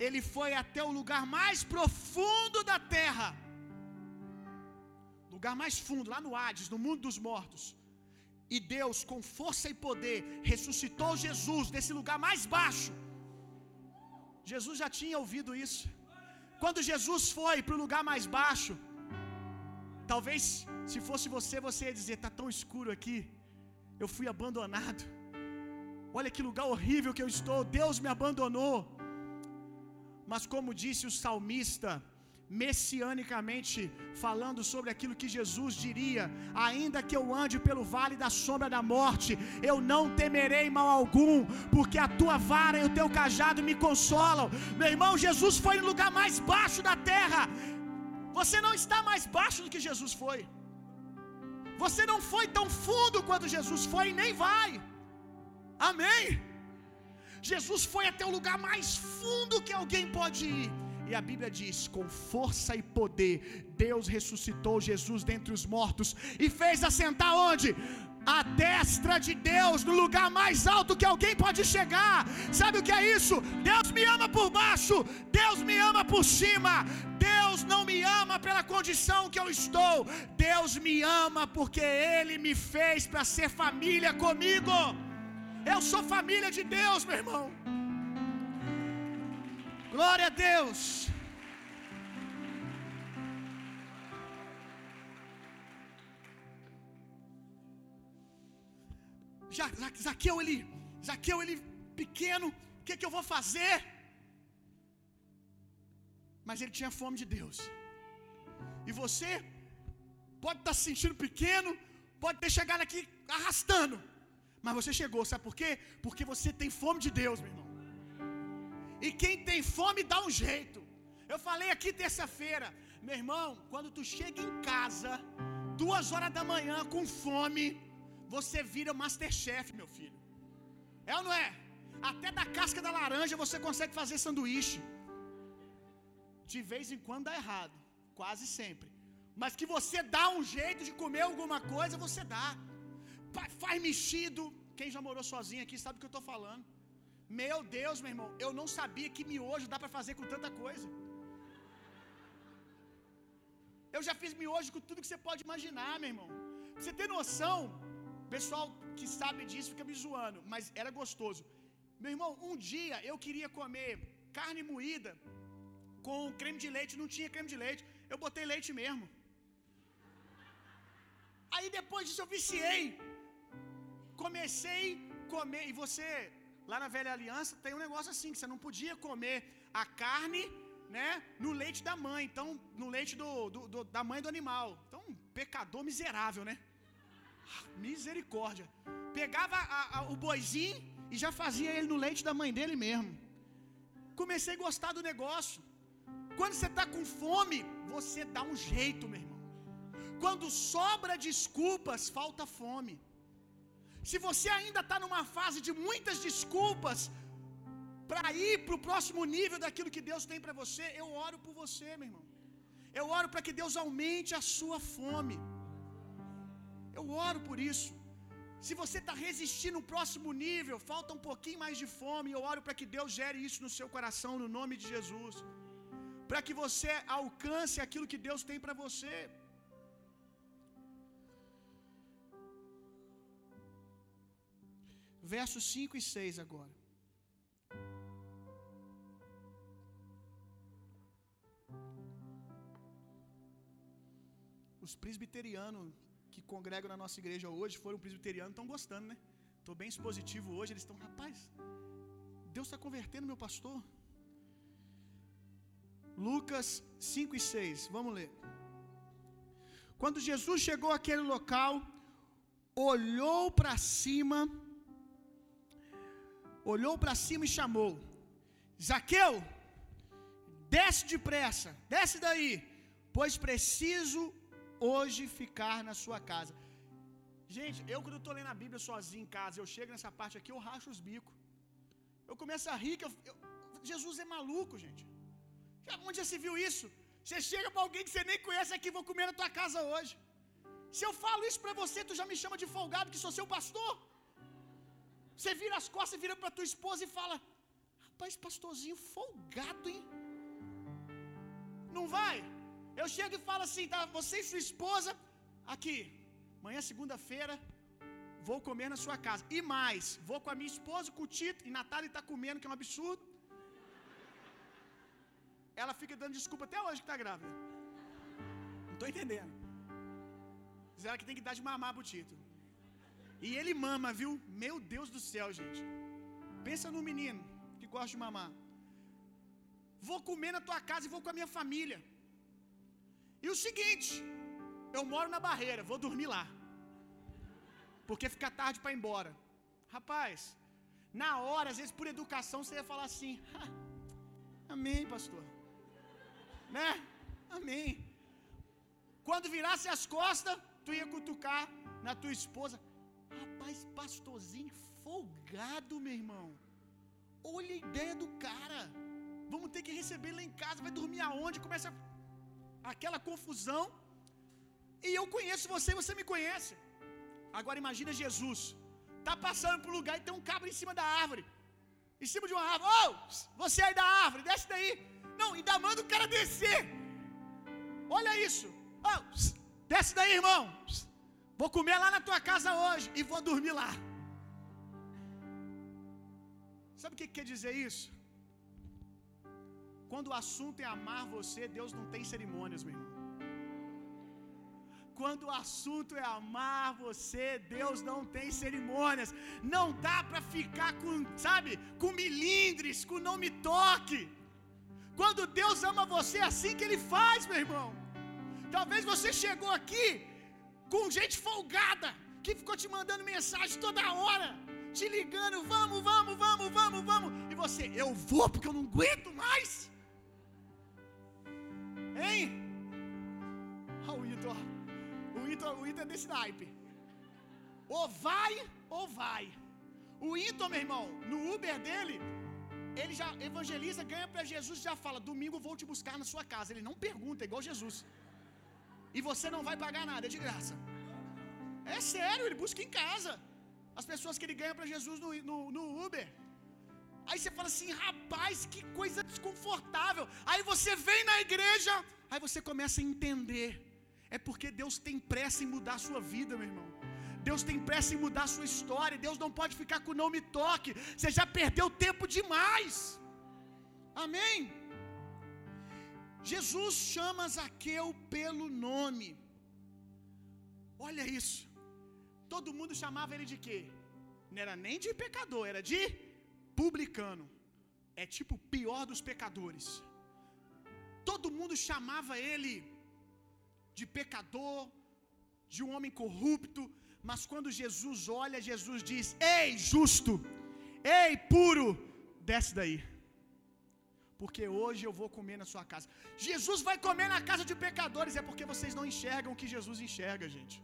ele foi até o lugar mais profundo da terra lugar mais fundo, lá no Hades, no mundo dos mortos. E Deus, com força e poder, ressuscitou Jesus desse lugar mais baixo. Jesus já tinha ouvido isso. Quando Jesus foi para o lugar mais baixo, talvez se fosse você, você ia dizer: está tão escuro aqui, eu fui abandonado. Olha que lugar horrível que eu estou, Deus me abandonou. Mas, como disse o salmista, messianicamente falando sobre aquilo que Jesus diria: ainda que eu ande pelo vale da sombra da morte, eu não temerei mal algum, porque a tua vara e o teu cajado me consolam. Meu irmão, Jesus foi no lugar mais baixo da terra. Você não está mais baixo do que Jesus foi. Você não foi tão fundo quanto Jesus foi e nem vai. Amém. Jesus foi até o lugar mais fundo que alguém pode ir. E a Bíblia diz: com força e poder, Deus ressuscitou Jesus dentre os mortos e fez assentar onde? A destra de Deus, no lugar mais alto que alguém pode chegar. Sabe o que é isso? Deus me ama por baixo, Deus me ama por cima. Deus não me ama pela condição que eu estou. Deus me ama porque Ele me fez para ser família comigo. Eu sou família de Deus, meu irmão. Glória a Deus. Zaqueu, ele, Zaqueu, ele pequeno, o que, que eu vou fazer? Mas ele tinha fome de Deus. E você pode estar se sentindo pequeno, pode ter chegado aqui arrastando, mas você chegou, sabe por quê? Porque você tem fome de Deus, meu irmão. E quem tem fome dá um jeito. Eu falei aqui terça-feira, meu irmão, quando tu chega em casa, duas horas da manhã com fome, você vira Masterchef, meu filho. É ou não é? Até da casca da laranja você consegue fazer sanduíche. De vez em quando dá errado, quase sempre. Mas que você dá um jeito de comer alguma coisa, você dá. Faz mexido. Quem já morou sozinho aqui sabe o que eu estou falando. Meu Deus, meu irmão, eu não sabia que miojo dá para fazer com tanta coisa. Eu já fiz miojo com tudo que você pode imaginar, meu irmão. Pra você ter noção, pessoal que sabe disso fica me zoando, mas era gostoso. Meu irmão, um dia eu queria comer carne moída com creme de leite, não tinha creme de leite, eu botei leite mesmo. Aí depois disso eu viciei. Comecei a comer, e você Lá na velha aliança tem um negócio assim, que você não podia comer a carne, né, no leite da mãe, então, no leite do, do, do da mãe do animal. Então, um pecador miserável, né? Misericórdia. Pegava a, a, o boizinho e já fazia ele no leite da mãe dele mesmo. Comecei a gostar do negócio. Quando você está com fome, você dá um jeito, meu irmão. Quando sobra desculpas, falta fome. Se você ainda está numa fase de muitas desculpas para ir para o próximo nível daquilo que Deus tem para você, eu oro por você, meu irmão. Eu oro para que Deus aumente a sua fome. Eu oro por isso. Se você está resistindo um próximo nível, falta um pouquinho mais de fome, eu oro para que Deus gere isso no seu coração, no nome de Jesus. Para que você alcance aquilo que Deus tem para você. Versos 5 e 6 agora. Os presbiterianos que congregam na nossa igreja hoje foram presbiterianos, estão gostando, né? Estou bem expositivo hoje. Eles estão, rapaz, Deus está convertendo meu pastor. Lucas 5 e 6, vamos ler. Quando Jesus chegou àquele local, olhou para cima, olhou para cima e chamou: Zaqueu, desce depressa, desce daí, pois preciso hoje ficar na sua casa. Gente, eu quando estou lendo a Bíblia sozinho em casa, eu chego nessa parte aqui, eu racho os bicos. Eu começo a rir, que eu, eu, Jesus é maluco, gente. Onde já se viu isso? Você chega para alguém que você nem conhece aqui, vou comer na tua casa hoje. Se eu falo isso para você, tu já me chama de folgado, que sou seu pastor. Você vira as costas, vira para tua esposa e fala: Rapaz, pastorzinho folgado, hein? Não vai? Eu chego e falo assim, tá? Você e sua esposa, aqui, amanhã, segunda-feira, vou comer na sua casa. E mais, vou com a minha esposa, com o Tito, e Natália está comendo, que é um absurdo. Ela fica dando desculpa até hoje que está grávida. Não estou entendendo. Diz ela que tem que dar de mamar pro Tito. E ele mama, viu? Meu Deus do céu, gente. Pensa no menino que gosta de mamar. Vou comer na tua casa e vou com a minha família. E o seguinte, eu moro na barreira, vou dormir lá. Porque fica tarde para ir embora. Rapaz, na hora, às vezes por educação, você ia falar assim: Amém, pastor. Né? Amém. Quando virasse as costas, tu ia cutucar na tua esposa. Rapaz, pastorzinho folgado, meu irmão. Olha a ideia do cara. Vamos ter que receber lá em casa. Vai dormir aonde? Começa aquela confusão. E eu conheço você você me conhece. Agora imagina Jesus. Tá passando por um lugar e tem um cabra em cima da árvore. Em cima de uma árvore. Oh, você aí da árvore, desce daí. Não, ainda manda o cara descer. Olha isso. Oh, desce daí, irmão. Vou comer lá na tua casa hoje e vou dormir lá. Sabe o que quer dizer isso? Quando o assunto é amar você, Deus não tem cerimônias, meu irmão. Quando o assunto é amar você, Deus não tem cerimônias. Não dá para ficar com, sabe, com milindres, com não me toque. Quando Deus ama você, é assim que Ele faz, meu irmão. Talvez você chegou aqui com gente folgada, que ficou te mandando mensagem toda hora, te ligando, vamos, vamos, vamos, vamos, vamos. E você, eu vou porque eu não aguento mais. Hein? Olha o Ito, o Ito, o Ito é desse naipe. Ou vai, ou vai. O Ito, meu irmão, no Uber dele, ele já evangeliza, ganha para Jesus já fala: Domingo vou te buscar na sua casa. Ele não pergunta, é igual Jesus. E você não vai pagar nada, é de graça. É sério, ele busca em casa. As pessoas que ele ganha para Jesus no, no, no Uber. Aí você fala assim, rapaz, que coisa desconfortável. Aí você vem na igreja, aí você começa a entender. É porque Deus tem pressa em mudar a sua vida, meu irmão. Deus tem pressa em mudar a sua história. Deus não pode ficar com não me toque. Você já perdeu tempo demais. Amém? Jesus chama Zaqueu pelo nome. Olha isso. Todo mundo chamava ele de quê? Não era nem de pecador, era de publicano. É tipo o pior dos pecadores. Todo mundo chamava ele de pecador, de um homem corrupto, mas quando Jesus olha, Jesus diz: Ei, justo, ei, puro, desce daí. Porque hoje eu vou comer na sua casa. Jesus vai comer na casa de pecadores, é porque vocês não enxergam o que Jesus enxerga, gente.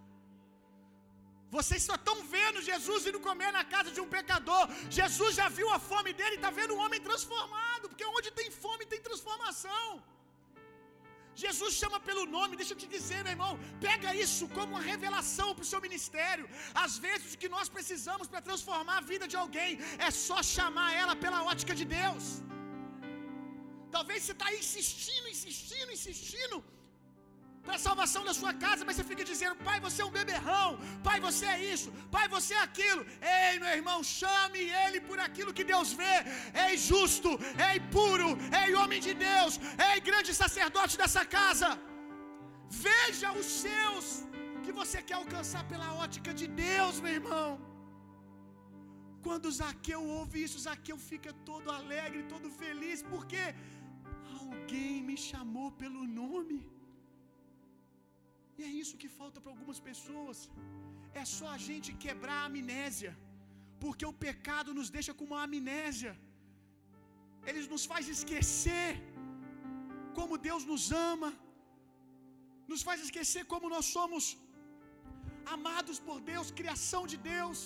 Vocês só estão vendo Jesus indo comer na casa de um pecador. Jesus já viu a fome dele e está vendo um homem transformado. Porque onde tem fome tem transformação. Jesus chama pelo nome, deixa eu te dizer, meu irmão, pega isso como uma revelação para o seu ministério. Às vezes o que nós precisamos para transformar a vida de alguém é só chamar ela pela ótica de Deus. Talvez você está insistindo, insistindo, insistindo para a salvação da sua casa, mas você fica dizendo: Pai, você é um beberrão, Pai, você é isso, Pai, você é aquilo. Ei, meu irmão, chame ele por aquilo que Deus vê. Ei, justo, ei, puro, ei, homem de Deus, ei, grande sacerdote dessa casa. Veja os seus que você quer alcançar pela ótica de Deus, meu irmão. Quando Zaqueu ouve isso, Zaqueu fica todo alegre, todo feliz, porque alguém me chamou pelo nome. E é isso que falta para algumas pessoas. É só a gente quebrar a amnésia. Porque o pecado nos deixa com uma amnésia. Ele nos faz esquecer como Deus nos ama. Nos faz esquecer como nós somos amados por Deus, criação de Deus.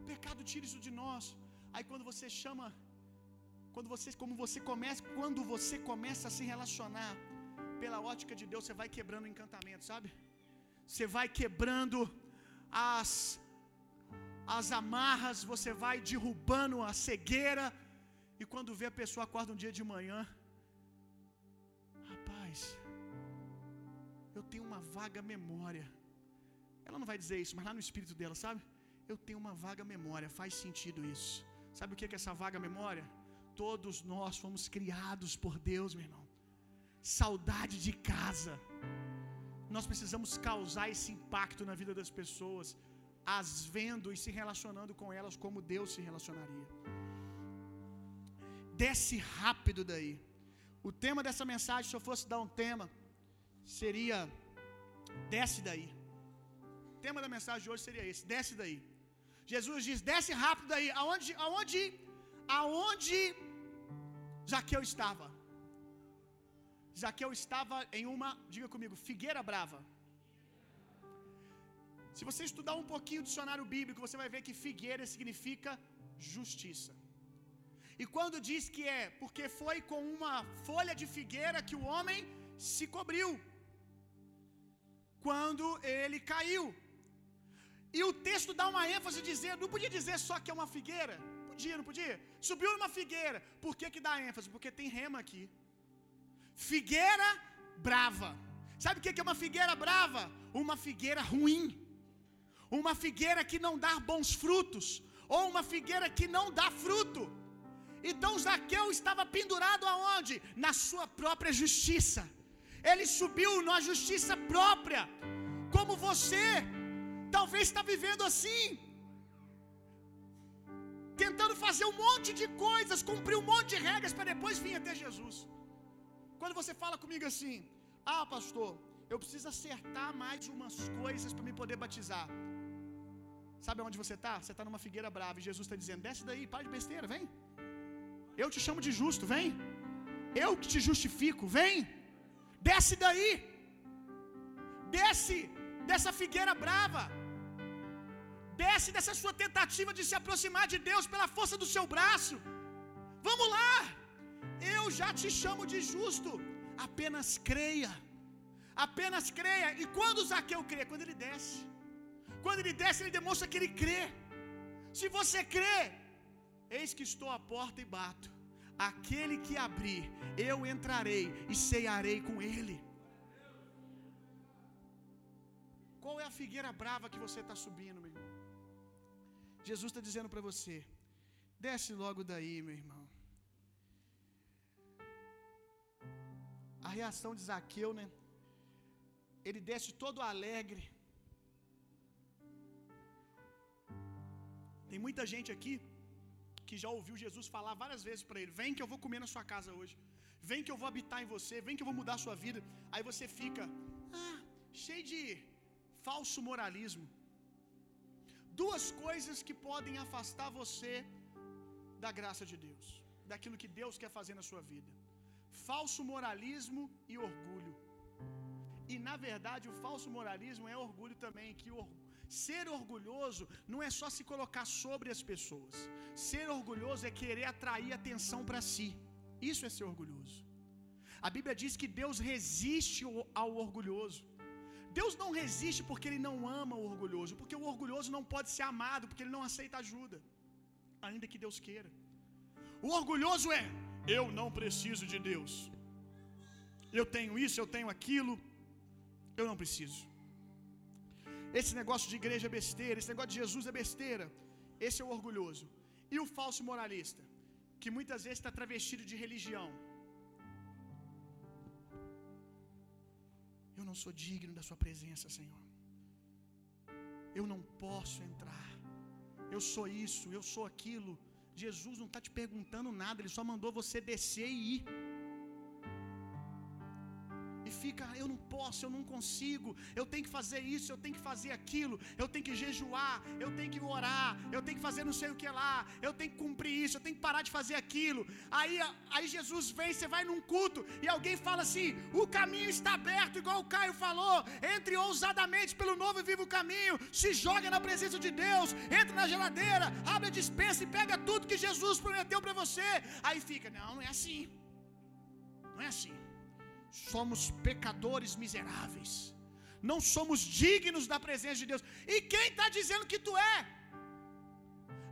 O pecado tira isso de nós. Aí quando você chama, quando você, como você começa, quando você começa a se relacionar pela ótica de Deus, você vai quebrando o encantamento, sabe? Você vai quebrando as as amarras, você vai derrubando a cegueira. E quando vê a pessoa acorda um dia de manhã, rapaz, eu tenho uma vaga memória. Ela não vai dizer isso, mas lá no espírito dela, sabe? Eu tenho uma vaga memória, faz sentido isso. Sabe o que é essa vaga memória? Todos nós fomos criados por Deus, meu irmão saudade de casa. Nós precisamos causar esse impacto na vida das pessoas, as vendo e se relacionando com elas como Deus se relacionaria. Desce rápido daí. O tema dessa mensagem, se eu fosse dar um tema, seria desce daí. O tema da mensagem de hoje seria esse: desce daí. Jesus diz: desce rápido daí. Aonde, aonde, aonde Zaqueu estava? Zaqueu estava em uma, diga comigo, figueira brava. Se você estudar um pouquinho o dicionário bíblico, você vai ver que figueira significa justiça. E quando diz que é porque foi com uma folha de figueira que o homem se cobriu, quando ele caiu. E o texto dá uma ênfase dizendo, não podia dizer só que é uma figueira, podia, não podia? Subiu numa figueira, por que que dá ênfase? Porque tem rema aqui. Figueira brava. Sabe o que é uma figueira brava? Uma figueira ruim. Uma figueira que não dá bons frutos. Ou uma figueira que não dá fruto. Então Zaqueu estava pendurado aonde? Na sua própria justiça. Ele subiu na justiça própria. Como você talvez está vivendo assim. Tentando fazer um monte de coisas, cumprir um monte de regras para depois vir até Jesus. Quando você fala comigo assim: Ah, pastor, eu preciso acertar mais umas coisas para me poder batizar. Sabe onde você está? Você está numa figueira brava e Jesus está dizendo: Desce daí, para de besteira, vem. Eu te chamo de justo, vem. Eu que te justifico, vem. Desce daí. Desce dessa figueira brava. Desce dessa sua tentativa de se aproximar de Deus pela força do seu braço. Vamos lá. Eu já te chamo de justo. Apenas creia. Apenas creia. E quando Zaqueu crê? Quando ele desce. Quando ele desce, ele demonstra que ele crê. Se você crê, eis que estou à porta e bato. Aquele que abrir, eu entrarei e cearei com ele. Qual é a figueira brava que você está subindo, meu irmão? Jesus está dizendo para você: desce logo daí, meu irmão. a reação de Zaqueu, né? Ele desce todo alegre. Tem muita gente aqui que já ouviu Jesus falar várias vezes para ele: Vem que eu vou comer na sua casa hoje. Vem que eu vou habitar em você. Vem que eu vou mudar a sua vida. Aí você fica ah, cheio de falso moralismo. Duas coisas que podem afastar você da graça de Deus, daquilo que Deus quer fazer na sua vida falso moralismo e orgulho. E na verdade, o falso moralismo é orgulho também, que, or... Ser orgulhoso não é só se colocar sobre as pessoas. Ser orgulhoso é querer atrair atenção para si. Isso é ser orgulhoso. A Bíblia diz que Deus resiste ao orgulhoso. Deus não resiste porque ele não ama o orgulhoso, porque o orgulhoso não pode ser amado, porque ele não aceita ajuda, ainda que Deus queira. O orgulhoso é: eu não preciso de Deus. Eu tenho isso, eu tenho aquilo, eu não preciso. Esse negócio de igreja é besteira, esse negócio de Jesus é besteira. Esse é o orgulhoso. E o falso moralista, que muitas vezes está travestido de religião. Eu não sou digno da Sua presença, Senhor. Eu não posso entrar. Eu sou isso, eu sou aquilo. Jesus não está te perguntando nada, Ele só mandou você descer e ir fica, eu não posso, eu não consigo, eu tenho que fazer isso, eu tenho que fazer aquilo, eu tenho que jejuar, eu tenho que orar, eu tenho que fazer não sei o que lá, eu tenho que cumprir isso, eu tenho que parar de fazer aquilo. Aí, aí Jesus vem, você vai num culto e alguém fala assim: o caminho está aberto, igual o Caio falou, entre ousadamente pelo novo e vivo caminho, se joga na presença de Deus, entra na geladeira, abre a dispensa e pega tudo que Jesus prometeu para você. Aí fica, não, não é assim. Não é assim somos pecadores miseráveis, não somos dignos da presença de Deus. E quem está dizendo que tu é?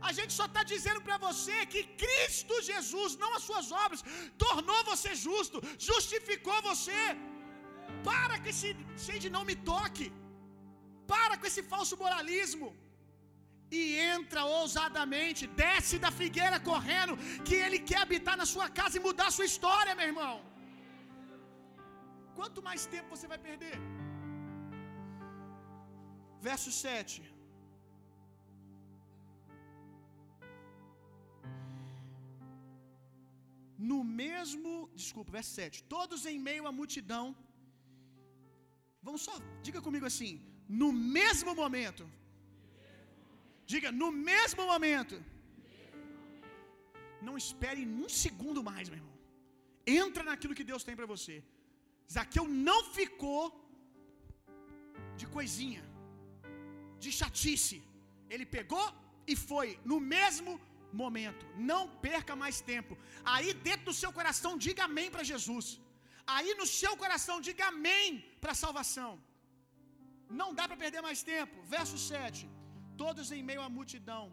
A gente só está dizendo para você que Cristo Jesus, não as suas obras, tornou você justo, justificou você. Para com esse de não me toque, para com esse falso moralismo e entra ousadamente, desce da figueira correndo, que Ele quer habitar na sua casa e mudar a sua história, meu irmão. Quanto mais tempo você vai perder? Verso 7. No mesmo, desculpa, verso 7. Todos em meio à multidão. Vamos só, diga comigo assim, no mesmo momento. Diga, no mesmo momento. Não espere um segundo mais, meu irmão. Entra naquilo que Deus tem para você. Zaqueu não ficou de coisinha, de chatice. Ele pegou e foi no mesmo momento. Não perca mais tempo. Aí dentro do seu coração diga amém para Jesus. Aí no seu coração diga amém para a salvação. Não dá para perder mais tempo. Verso 7. Todos em meio à multidão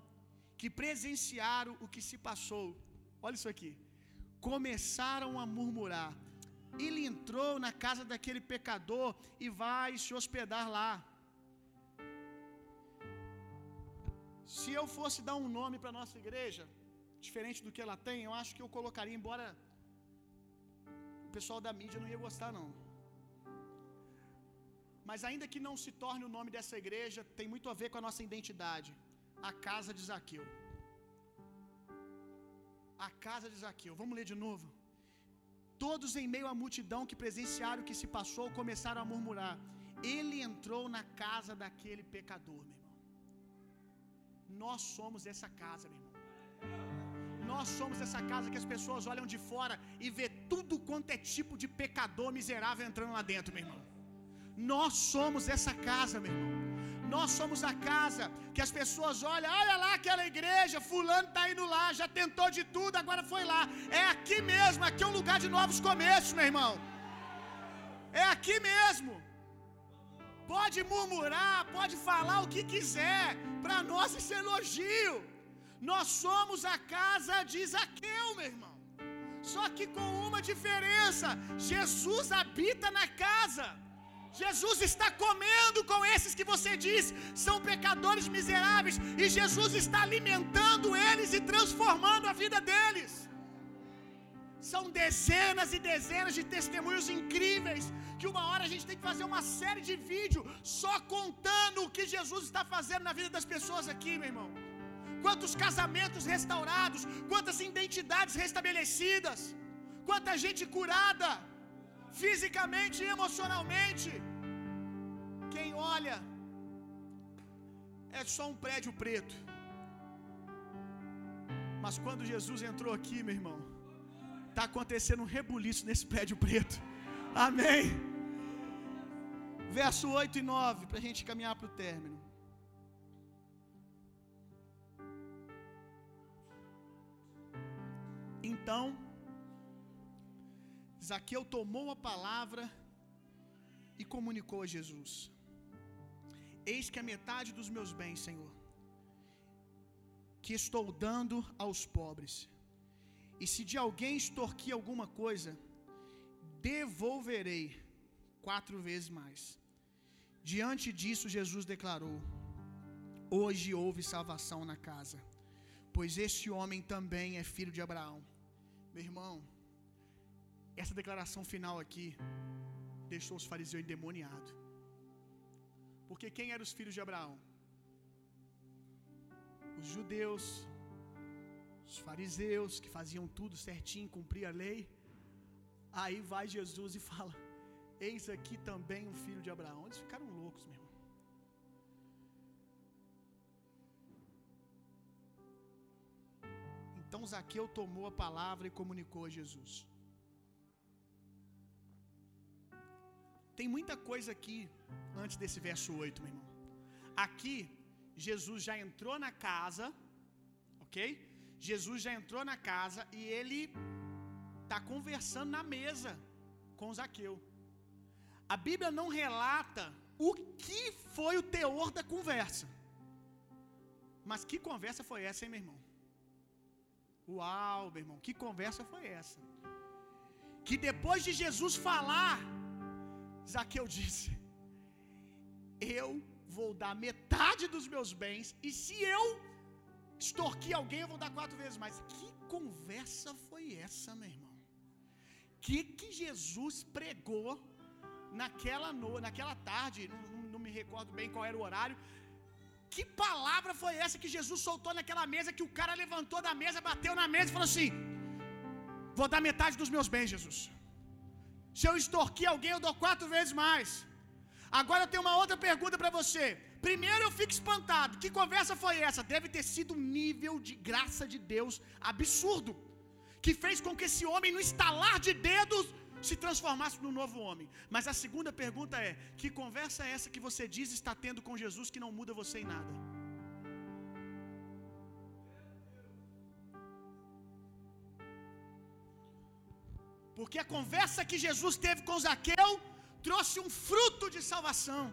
que presenciaram o que se passou. Olha isso aqui. Começaram a murmurar ele entrou na casa daquele pecador e vai se hospedar lá. Se eu fosse dar um nome para nossa igreja, diferente do que ela tem, eu acho que eu colocaria, embora o pessoal da mídia não ia gostar, não. Mas ainda que não se torne o nome dessa igreja, tem muito a ver com a nossa identidade. A casa de Zaqueu. A casa de Zaqueu. Vamos ler de novo. Todos em meio à multidão que presenciaram o que se passou começaram a murmurar. Ele entrou na casa daquele pecador, meu irmão. Nós somos essa casa, meu irmão. Nós somos essa casa que as pessoas olham de fora e vê tudo quanto é tipo de pecador miserável entrando lá dentro, meu irmão. Nós somos essa casa, meu irmão. Nós somos a casa que as pessoas olham, olha lá aquela igreja, fulano está indo lá, já tentou de tudo, agora foi lá. É aqui mesmo, aqui é um lugar de novos começos, meu irmão. É aqui mesmo. Pode murmurar, pode falar o que quiser, para nós isso é elogio. Nós somos a casa de Zaqueu, meu irmão. Só que com uma diferença: Jesus habita na casa. Jesus está comendo com esses que você diz são pecadores miseráveis, e Jesus está alimentando eles e transformando a vida deles. São dezenas e dezenas de testemunhos incríveis que uma hora a gente tem que fazer uma série de vídeos só contando o que Jesus está fazendo na vida das pessoas aqui, meu irmão. Quantos casamentos restaurados, quantas identidades restabelecidas, quanta gente curada fisicamente e emocionalmente. Quem olha é só um prédio preto. Mas quando Jesus entrou aqui, meu irmão, tá acontecendo um rebuliço nesse prédio preto. Amém. Verso 8 e 9, para a gente caminhar para o término. Então, Zaqueu tomou a palavra e comunicou a Jesus: Eis que a metade dos meus bens, Senhor, que estou dando aos pobres, e se de alguém extorquir alguma coisa, devolverei quatro vezes mais. Diante disso, Jesus declarou: Hoje houve salvação na casa, pois este homem também é filho de Abraão. Meu irmão, essa declaração final aqui deixou os fariseus endemoniados. Porque quem eram os filhos de Abraão? Os judeus, os fariseus que faziam tudo certinho, cumpriam a lei. Aí vai Jesus e fala: Eis aqui também um filho de Abraão. Eles ficaram loucos, meu irmão. Então Zaqueu tomou a palavra e comunicou a Jesus. Tem muita coisa aqui antes desse verso 8, meu irmão. Aqui, Jesus já entrou na casa, ok? Jesus já entrou na casa e ele está conversando na mesa com Zaqueu. A Bíblia não relata o que foi o teor da conversa. Mas que conversa foi essa, hein, meu irmão? Uau, meu irmão, que conversa foi essa? Que depois de Jesus falar, Zaqueu disse: Eu vou dar metade dos meus bens, e se eu extorquir alguém, eu vou dar quatro vezes mais. Que conversa foi essa, meu irmão? Que que Jesus pregou naquela no, naquela tarde? Não, não, me recordo bem qual era o horário. Que palavra foi essa que Jesus soltou naquela mesa que o cara levantou da mesa, bateu na mesa e falou assim: Vou dar metade dos meus bens, Jesus. Se eu extorquir alguém, eu dou quatro vezes mais. Agora eu tenho uma outra pergunta para você. Primeiro eu fico espantado. Que conversa foi essa? Deve ter sido um nível de graça de Deus absurdo. Que fez com que esse homem, no estalar de dedos, se transformasse num novo homem. Mas a segunda pergunta é: que conversa é essa que você diz está tendo com Jesus que não muda você em nada? Porque a conversa que Jesus teve com Zaqueu trouxe um fruto de salvação.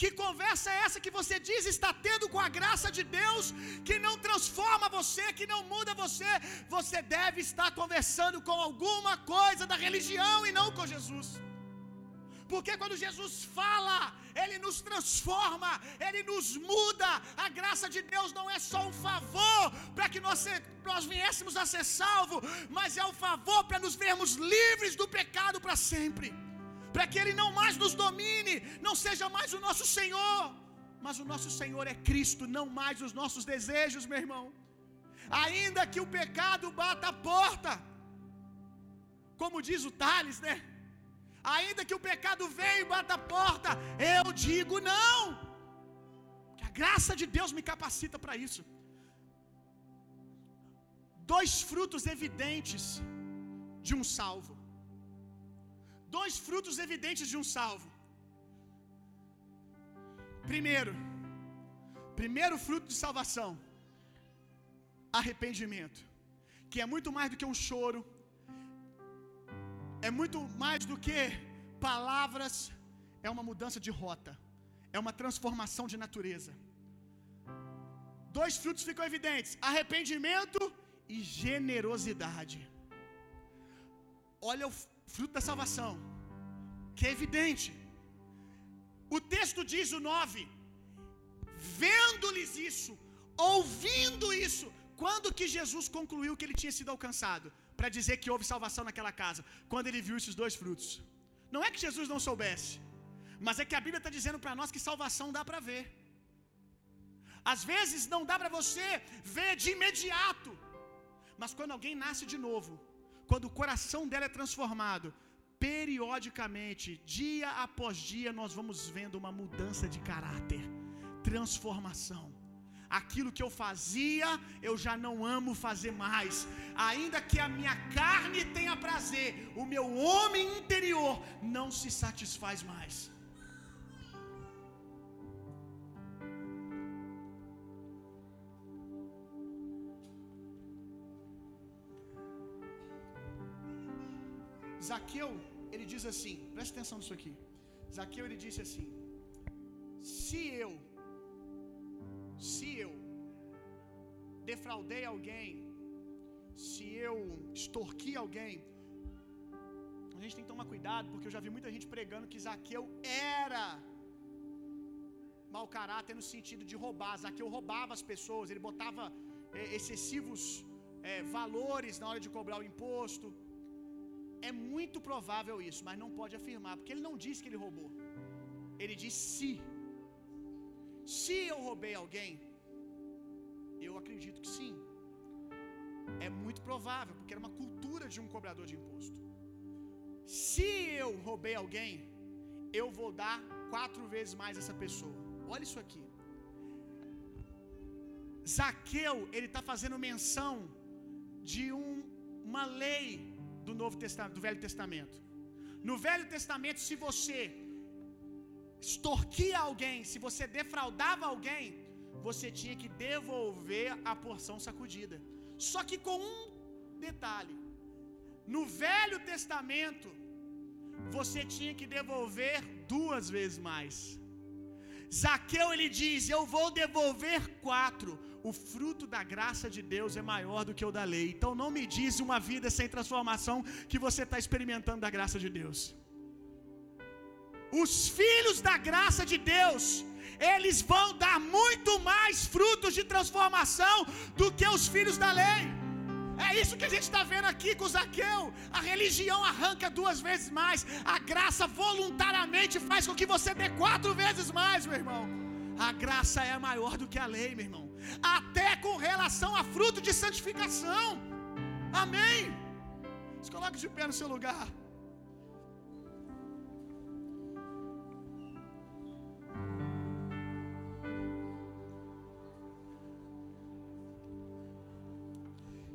Que conversa é essa que você diz está tendo com a graça de Deus, que não transforma você, que não muda você? Você deve estar conversando com alguma coisa da religião e não com Jesus. Porque quando Jesus fala, Ele nos transforma, Ele nos muda. A graça de Deus não é só um favor para que nós, nós viéssemos a ser salvos, mas é um favor para nos vermos livres do pecado para sempre. Para que Ele não mais nos domine, não seja mais o nosso Senhor, mas o nosso Senhor é Cristo, não mais os nossos desejos, meu irmão. Ainda que o pecado bata a porta, como diz o Tales, né? Ainda que o pecado venha e bata a porta, eu digo não. Que a graça de Deus me capacita para isso. Dois frutos evidentes de um salvo. Dois frutos evidentes de um salvo. Primeiro, primeiro fruto de salvação, arrependimento, que é muito mais do que um choro, é muito mais do que palavras, é uma mudança de rota, é uma transformação de natureza. Dois frutos ficam evidentes: arrependimento e generosidade. Olha o fruto da salvação, que é evidente. O texto diz o 9: vendo-lhes isso, ouvindo isso, quando que Jesus concluiu que ele tinha sido alcançado? Para dizer que houve salvação naquela casa, quando ele viu esses dois frutos. Não é que Jesus não soubesse, mas é que a Bíblia está dizendo para nós que salvação dá para ver. Às vezes não dá para você ver de imediato, mas quando alguém nasce de novo, quando o coração dela é transformado, periodicamente, dia após dia, nós vamos vendo uma mudança de caráter, transformação aquilo que eu fazia, eu já não amo fazer mais. Ainda que a minha carne tenha prazer, o meu homem interior não se satisfaz mais. Zaqueu, ele diz assim, presta atenção nisso aqui. Zaqueu ele disse assim: Se eu se eu defraudei alguém, se eu extorqui alguém, a gente tem que tomar cuidado, porque eu já vi muita gente pregando que Zaqueu era mau caráter no sentido de roubar. Zaqueu roubava as pessoas, ele botava é, excessivos é, valores na hora de cobrar o imposto. É muito provável isso, mas não pode afirmar, porque ele não diz que ele roubou. Ele diz se. Se eu roubei alguém, eu acredito que sim. É muito provável, porque era uma cultura de um cobrador de imposto. Se eu roubei alguém, eu vou dar quatro vezes mais essa pessoa. Olha isso aqui. Zaqueu, ele está fazendo menção de um, uma lei do Novo Testamento, do Velho Testamento. No Velho Testamento, se você extorquia alguém, se você defraudava alguém, você tinha que devolver a porção sacudida. Só que com um detalhe: no Velho Testamento, você tinha que devolver duas vezes mais. Zaqueu ele diz: Eu vou devolver quatro. O fruto da graça de Deus é maior do que o da lei. Então não me diz uma vida sem transformação que você está experimentando da graça de Deus. Os filhos da graça de Deus, eles vão dar muito mais frutos de transformação do que os filhos da lei. É isso que a gente está vendo aqui com Zaqueu. A religião arranca duas vezes mais. A graça voluntariamente faz com que você dê quatro vezes mais, meu irmão. A graça é maior do que a lei, meu irmão. Até com relação a fruto de santificação. Amém. Se coloque de pé no seu lugar.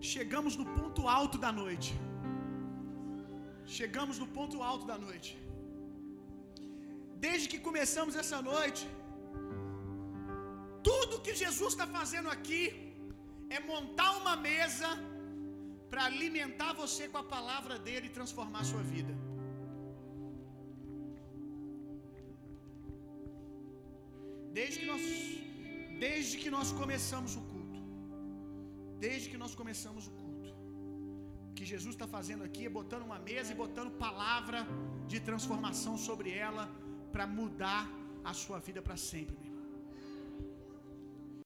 Chegamos no ponto alto da noite. Chegamos no ponto alto da noite. Desde que começamos essa noite, tudo que Jesus está fazendo aqui é montar uma mesa para alimentar você com a palavra dele e transformar a sua vida. Desde que nós, desde que nós começamos o desde que nós começamos o culto, o que Jesus está fazendo aqui é botando uma mesa e botando palavra de transformação sobre ela para mudar a sua vida para sempre. Meu.